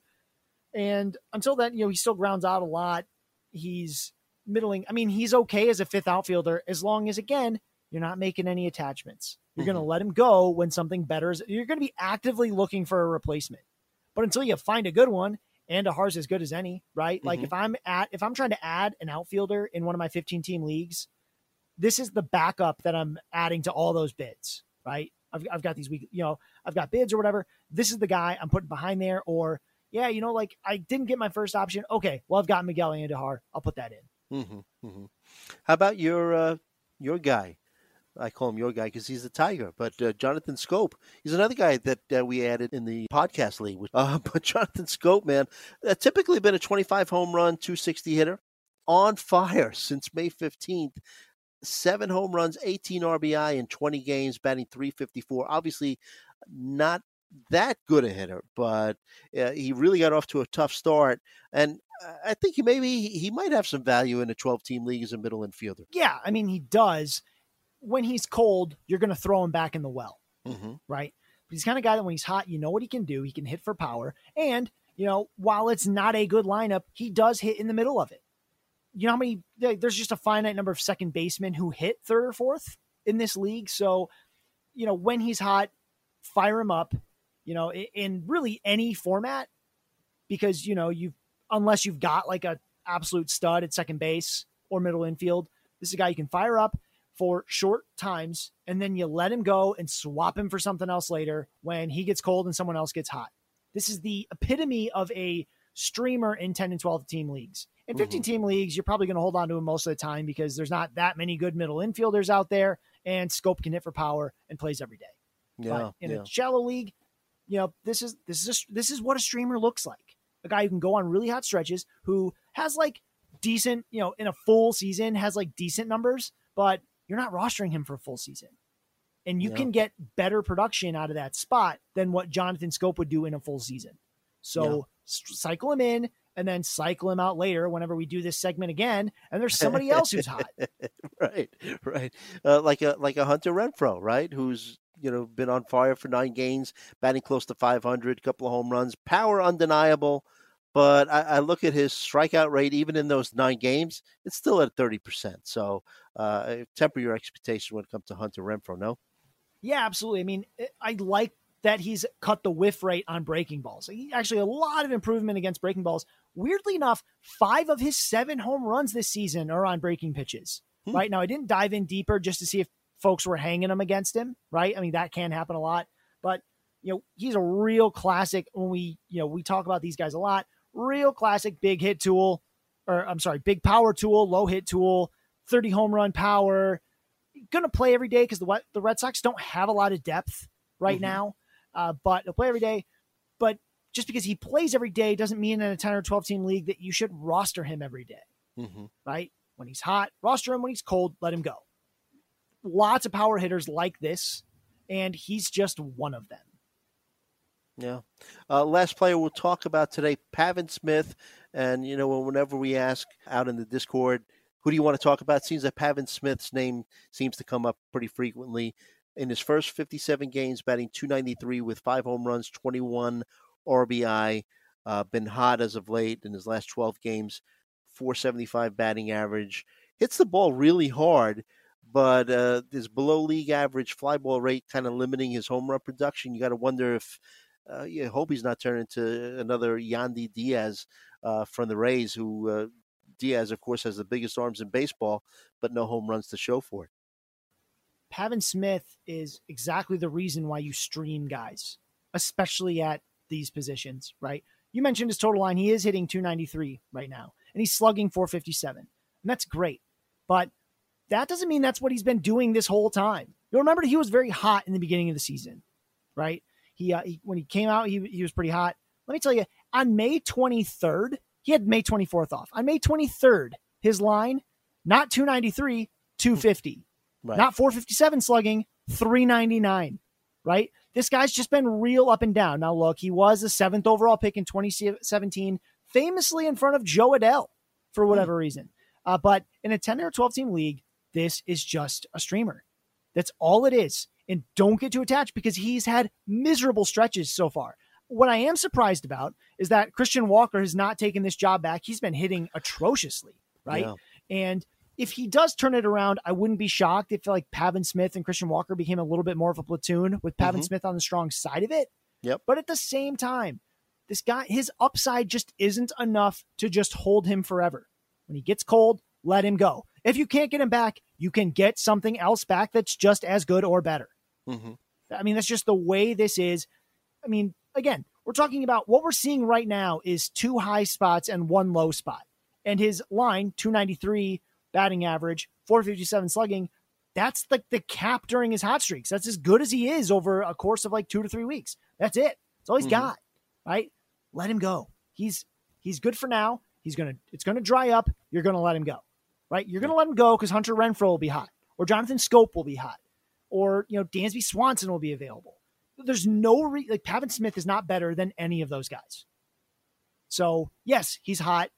And until then, you know, he still grounds out a lot. He's middling. I mean, he's okay as a fifth outfielder as long as, again, you're not making any attachments. You're mm-hmm. going to let him go when something better is. You're going to be actively looking for a replacement. But until you find a good one, and Andujar's as good as any, right? Mm-hmm. Like if I'm at if I'm trying to add an outfielder in one of my 15 team leagues, this is the backup that I'm adding to all those bids, right? I've, I've got these week, you know, I've got bids or whatever. This is the guy I'm putting behind there. Or yeah, you know, like I didn't get my first option. Okay, well I've got Miguel Andujar. I'll put that in. Mm-hmm, mm-hmm. How about your uh, your guy, I call him your guy because he's a Tiger. But uh, Jonathan Schoop, he's another guy that uh, we added in the podcast league. [laughs] Uh, but Jonathan Schoop, man, uh, typically been a 25 home run, 260 hitter, on fire since May 15th. Seven home runs, 18 RBI in 20 games, batting 354. Obviously, not that good a hitter, but uh, he really got off to a tough start. And I think he maybe he might have some value in a 12 team league as a middle infielder. Yeah, I mean, he does when he's cold, you're going to throw him back in the well, mm-hmm. right? But he's kind of guy that when he's hot, you know what he can do. He can hit for power, and you know while it's not a good lineup, he does hit in the middle of it. You know how many? There's just a finite number of second basemen who hit third or fourth in this league. So, you know when he's hot, fire him up. You know in, in really any format, because you know you've unless you've got like a absolute stud at second base or middle infield, this is a guy you can fire up for short times and then you let him go and swap him for something else later when he gets cold and someone else gets hot. This is the epitome of a streamer in 10 and 12 team leagues. In 15 mm-hmm. team leagues, you're probably going to hold on to him most of the time because there's not that many good middle infielders out there and Schoop can hit for power and plays every day. Yeah, but in yeah. a shallow league, you know, this is this is a, this is what a streamer looks like. A guy who can go on really hot stretches who has like decent, you know, in a full season has like decent numbers, but you're not rostering him for a full season. And you can get better production out of that spot than what Jonathan Schoop would do in a full season. So cycle him in and then cycle him out later whenever we do this segment again. And there's somebody else who's hot. [laughs] right, right. Uh, like a like a Hunter Renfroe, right? Who's you know been on fire for nine games, batting close to 500, couple of home runs, power undeniable. But I, I look at his strikeout rate, even in those nine games, it's still at 30%. So uh, temper your expectation when it comes to Hunter Renfroe, no? Yeah, absolutely. I mean, I- I like that he's cut the whiff rate on breaking balls. He, actually, a lot of improvement against breaking balls. Weirdly enough, five of his seven home runs this season are on breaking pitches. Hmm. Right now, I didn't dive in deeper just to see if folks were hanging him against him. Right, I mean that can happen a lot, but you know he's a real classic. When we you know we talk about these guys a lot, real classic big hit tool, or I'm sorry, big power tool, low hit tool, 30 home run power. Going to play every day because the the Red Sox don't have a lot of depth right Mhm. now, uh, but he'll play every day. But just because he plays every day doesn't mean in a 10 or 12 team league that you should roster him every day, Mm-hmm. right? When he's hot, roster him. When he's cold, let him go. Lots of power hitters like this, and he's just one of them. Yeah. Uh, last player we'll talk about today, Pavin Smith. And, you know, whenever we ask out in the Discord, who do you want to talk about? It seems that Pavin Smith's name seems to come up pretty frequently. In his first 57 games, batting 293 with five home runs, 21 RBI. Uh, been hot as of late in his last 12 games, 475 batting average. Hits the ball really hard, but uh, his below league average fly ball rate kind of limiting his home run production. You got to wonder if uh, yeah, hope he's not turned into another Yandy Diaz uh, from the Rays, who uh, Diaz, of course, has the biggest arms in baseball, but no home runs to show for it. Pavin Smith is exactly the reason why you stream guys, especially at these positions, right? You mentioned his total line. He is hitting 293 right now, and he's slugging 457. And that's great. But that doesn't mean that's what he's been doing this whole time. You'll remember he was very hot in the beginning of the season, right? He, uh, he when he came out, he, he was pretty hot. Let me tell you, on May 23rd, he had May 24th off. On May 23rd, his line, not 293, 250. Right. Not 457 slugging, 399, right? This guy's just been real up and down. Now, look, he was the seventh overall pick in 2017, famously in front of Jo Adell for whatever reason. Uh, but in a 10 or 12 team league, this is just a streamer. That's all it is. And don't get too attached because he's had miserable stretches so far. What I am surprised about is that Christian Walker has not taken this job back. He's been hitting atrociously, right? Yeah. And if he does turn it around, I wouldn't be shocked if like Pavin Smith and Christian Walker became a little bit more of a platoon with Pavin Mhm. Smith on the strong side of it. Yep. But at the same time, this guy, his upside just isn't enough to just hold him forever. When he gets cold, let him go. If you can't get him back, you can get something else back that's just as good or better. Hmm I mean, that's just the way this is. I mean, again, we're talking about what we're seeing right now is two high spots and one low spot. And his line, 293 batting average, 457 slugging, that's like the cap during his hot streaks. That's as good as he is over a course of like two to three weeks. That's it. That's all he's Mhm. got. Right? Let him go. He's he's good for now. He's gonna it's gonna dry up. You're gonna let him go. Right? You're gonna let him go because Hunter Renfroe will be hot. Or Jonathan Schoop will be hot. Or you know, Dansby Swanson will be available. There's no re- like Pavin Smith is not better than any of those guys. So yes, he's hot.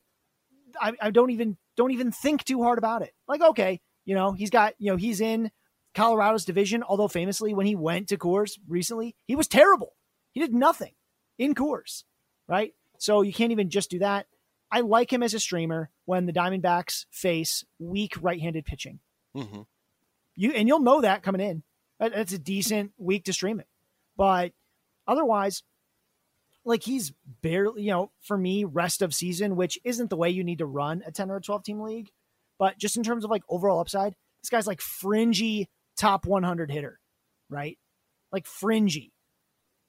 I, I don't even don't even think too hard about it. Like, okay, you know, he's got, you know, he's in Colorado's division, although famously when he went to Coors recently, he was terrible. He did nothing in Coors, right? So you can't even just do that. I like him as a streamer when the Diamondbacks face weak right-handed pitching. hmm You and you'll know that coming in. That's a decent week to stream it. But otherwise, like he's barely, you know, for me, rest of season, which isn't the way you need to run a 10 or a 12 team league. But just in terms of like overall upside, this guy's like fringy top 100 hitter, right? Like fringy.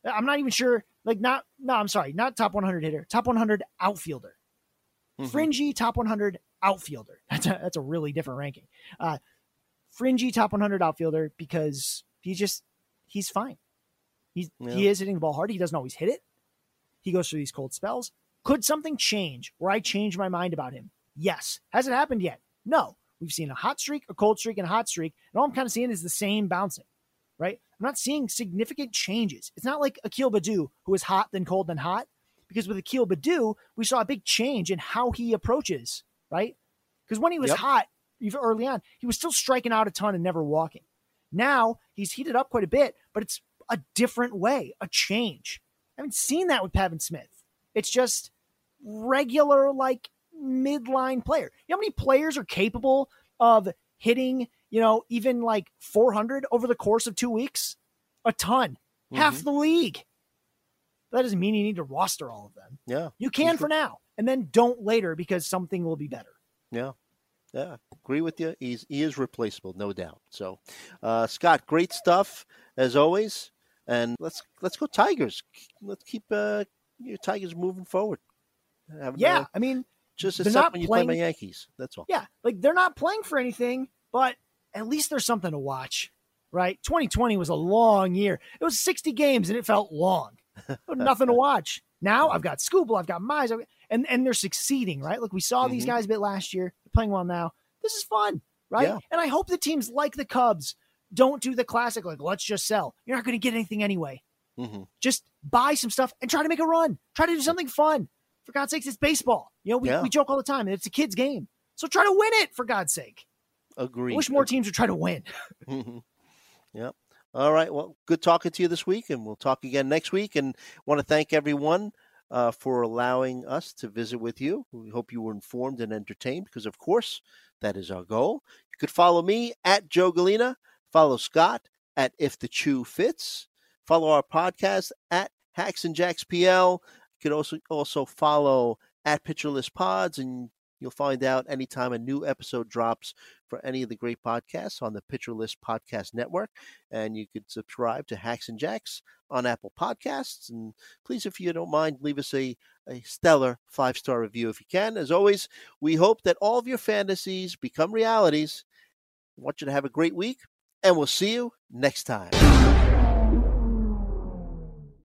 I'm not even sure, like, not, no, I'm sorry, not top 100 hitter, top 100 outfielder. Mhm. Fringy top 100 outfielder. [laughs] That's a, that's a really different ranking. Uh, fringy top 100 outfielder because he's just, he's fine. He's, He is hitting the ball hard. He doesn't always hit it. He goes through these cold spells. Could something change where I change my mind about him? Yes. Has it happened yet? No. We've seen a hot streak, a cold streak, and a hot streak, and all I'm kind of seeing is the same bouncing. right? I'm not seeing significant changes. It's not like Akil Baddoo, who is hot, then cold, then hot. Because with Akil Baddoo, we saw a big change in how he approaches, right? Because when he was Yep. hot, even early on, he was still striking out a ton and never walking. Now he's heated up quite a bit, but it's a different way, a change. I haven't seen that with Pavin Smith. It's just regular, like midline player. You know how many players are capable of hitting, you know, even like 400 over the course of two weeks? A ton. Mm-hmm. Half the league. That doesn't mean you need to roster all of them. Yeah. You can for now, and then don't later because something will be better. Yeah. Yeah, agree with you. He's he is replaceable, no doubt. So, uh, Scott, great stuff as always, and let's let's go Tigers. Let's keep uh, your Tigers moving forward. Having, Yeah, I mean, just they're not when you play my playing- Yankees. That's all. yeah, like they're not playing for anything, but at least there's something to watch, right? 2020 was a long year. It was 60 games and it felt long. Nothing to [laughs] watch. Now I've got Skubal, I've got Mize, and and they're succeeding, right? Look, we saw these Mhm. guys a bit last year. They're playing well now. This is fun, right? Yeah. And I hope the teams like the Cubs don't do the classic like let's just sell. You're not going to get anything anyway. hmm Just buy some stuff and try to make a run. Try to do something fun. For God's sakes, it's baseball. You know, we, Yeah. we joke all the time. And it's a kid's game. So try to win it, for God's sake. Agree. I wish more teams would try to win. [laughs] Mhm. Yep. All right. Well, good talking to you this week, and we'll talk again next week. And want to thank everyone uh, for allowing us to visit with you. We hope you were informed and entertained, because of course that is our goal. You could follow me at Joe Gallina. Follow Scott at If the Chu Fits. Follow our podcast at Hacks and Jacks PL. You could also also follow at Pitcher List Pods, and you'll find out anytime a new episode drops for any of the great podcasts on the Pitcher List Podcast Network. And you could subscribe to Hacks and Jacks on Apple Podcasts. And please, if you don't mind, leave us a, a stellar five star review if you can. As always, we hope that all of your fantasies become realities. I want you to have a great week, and we'll see you next time.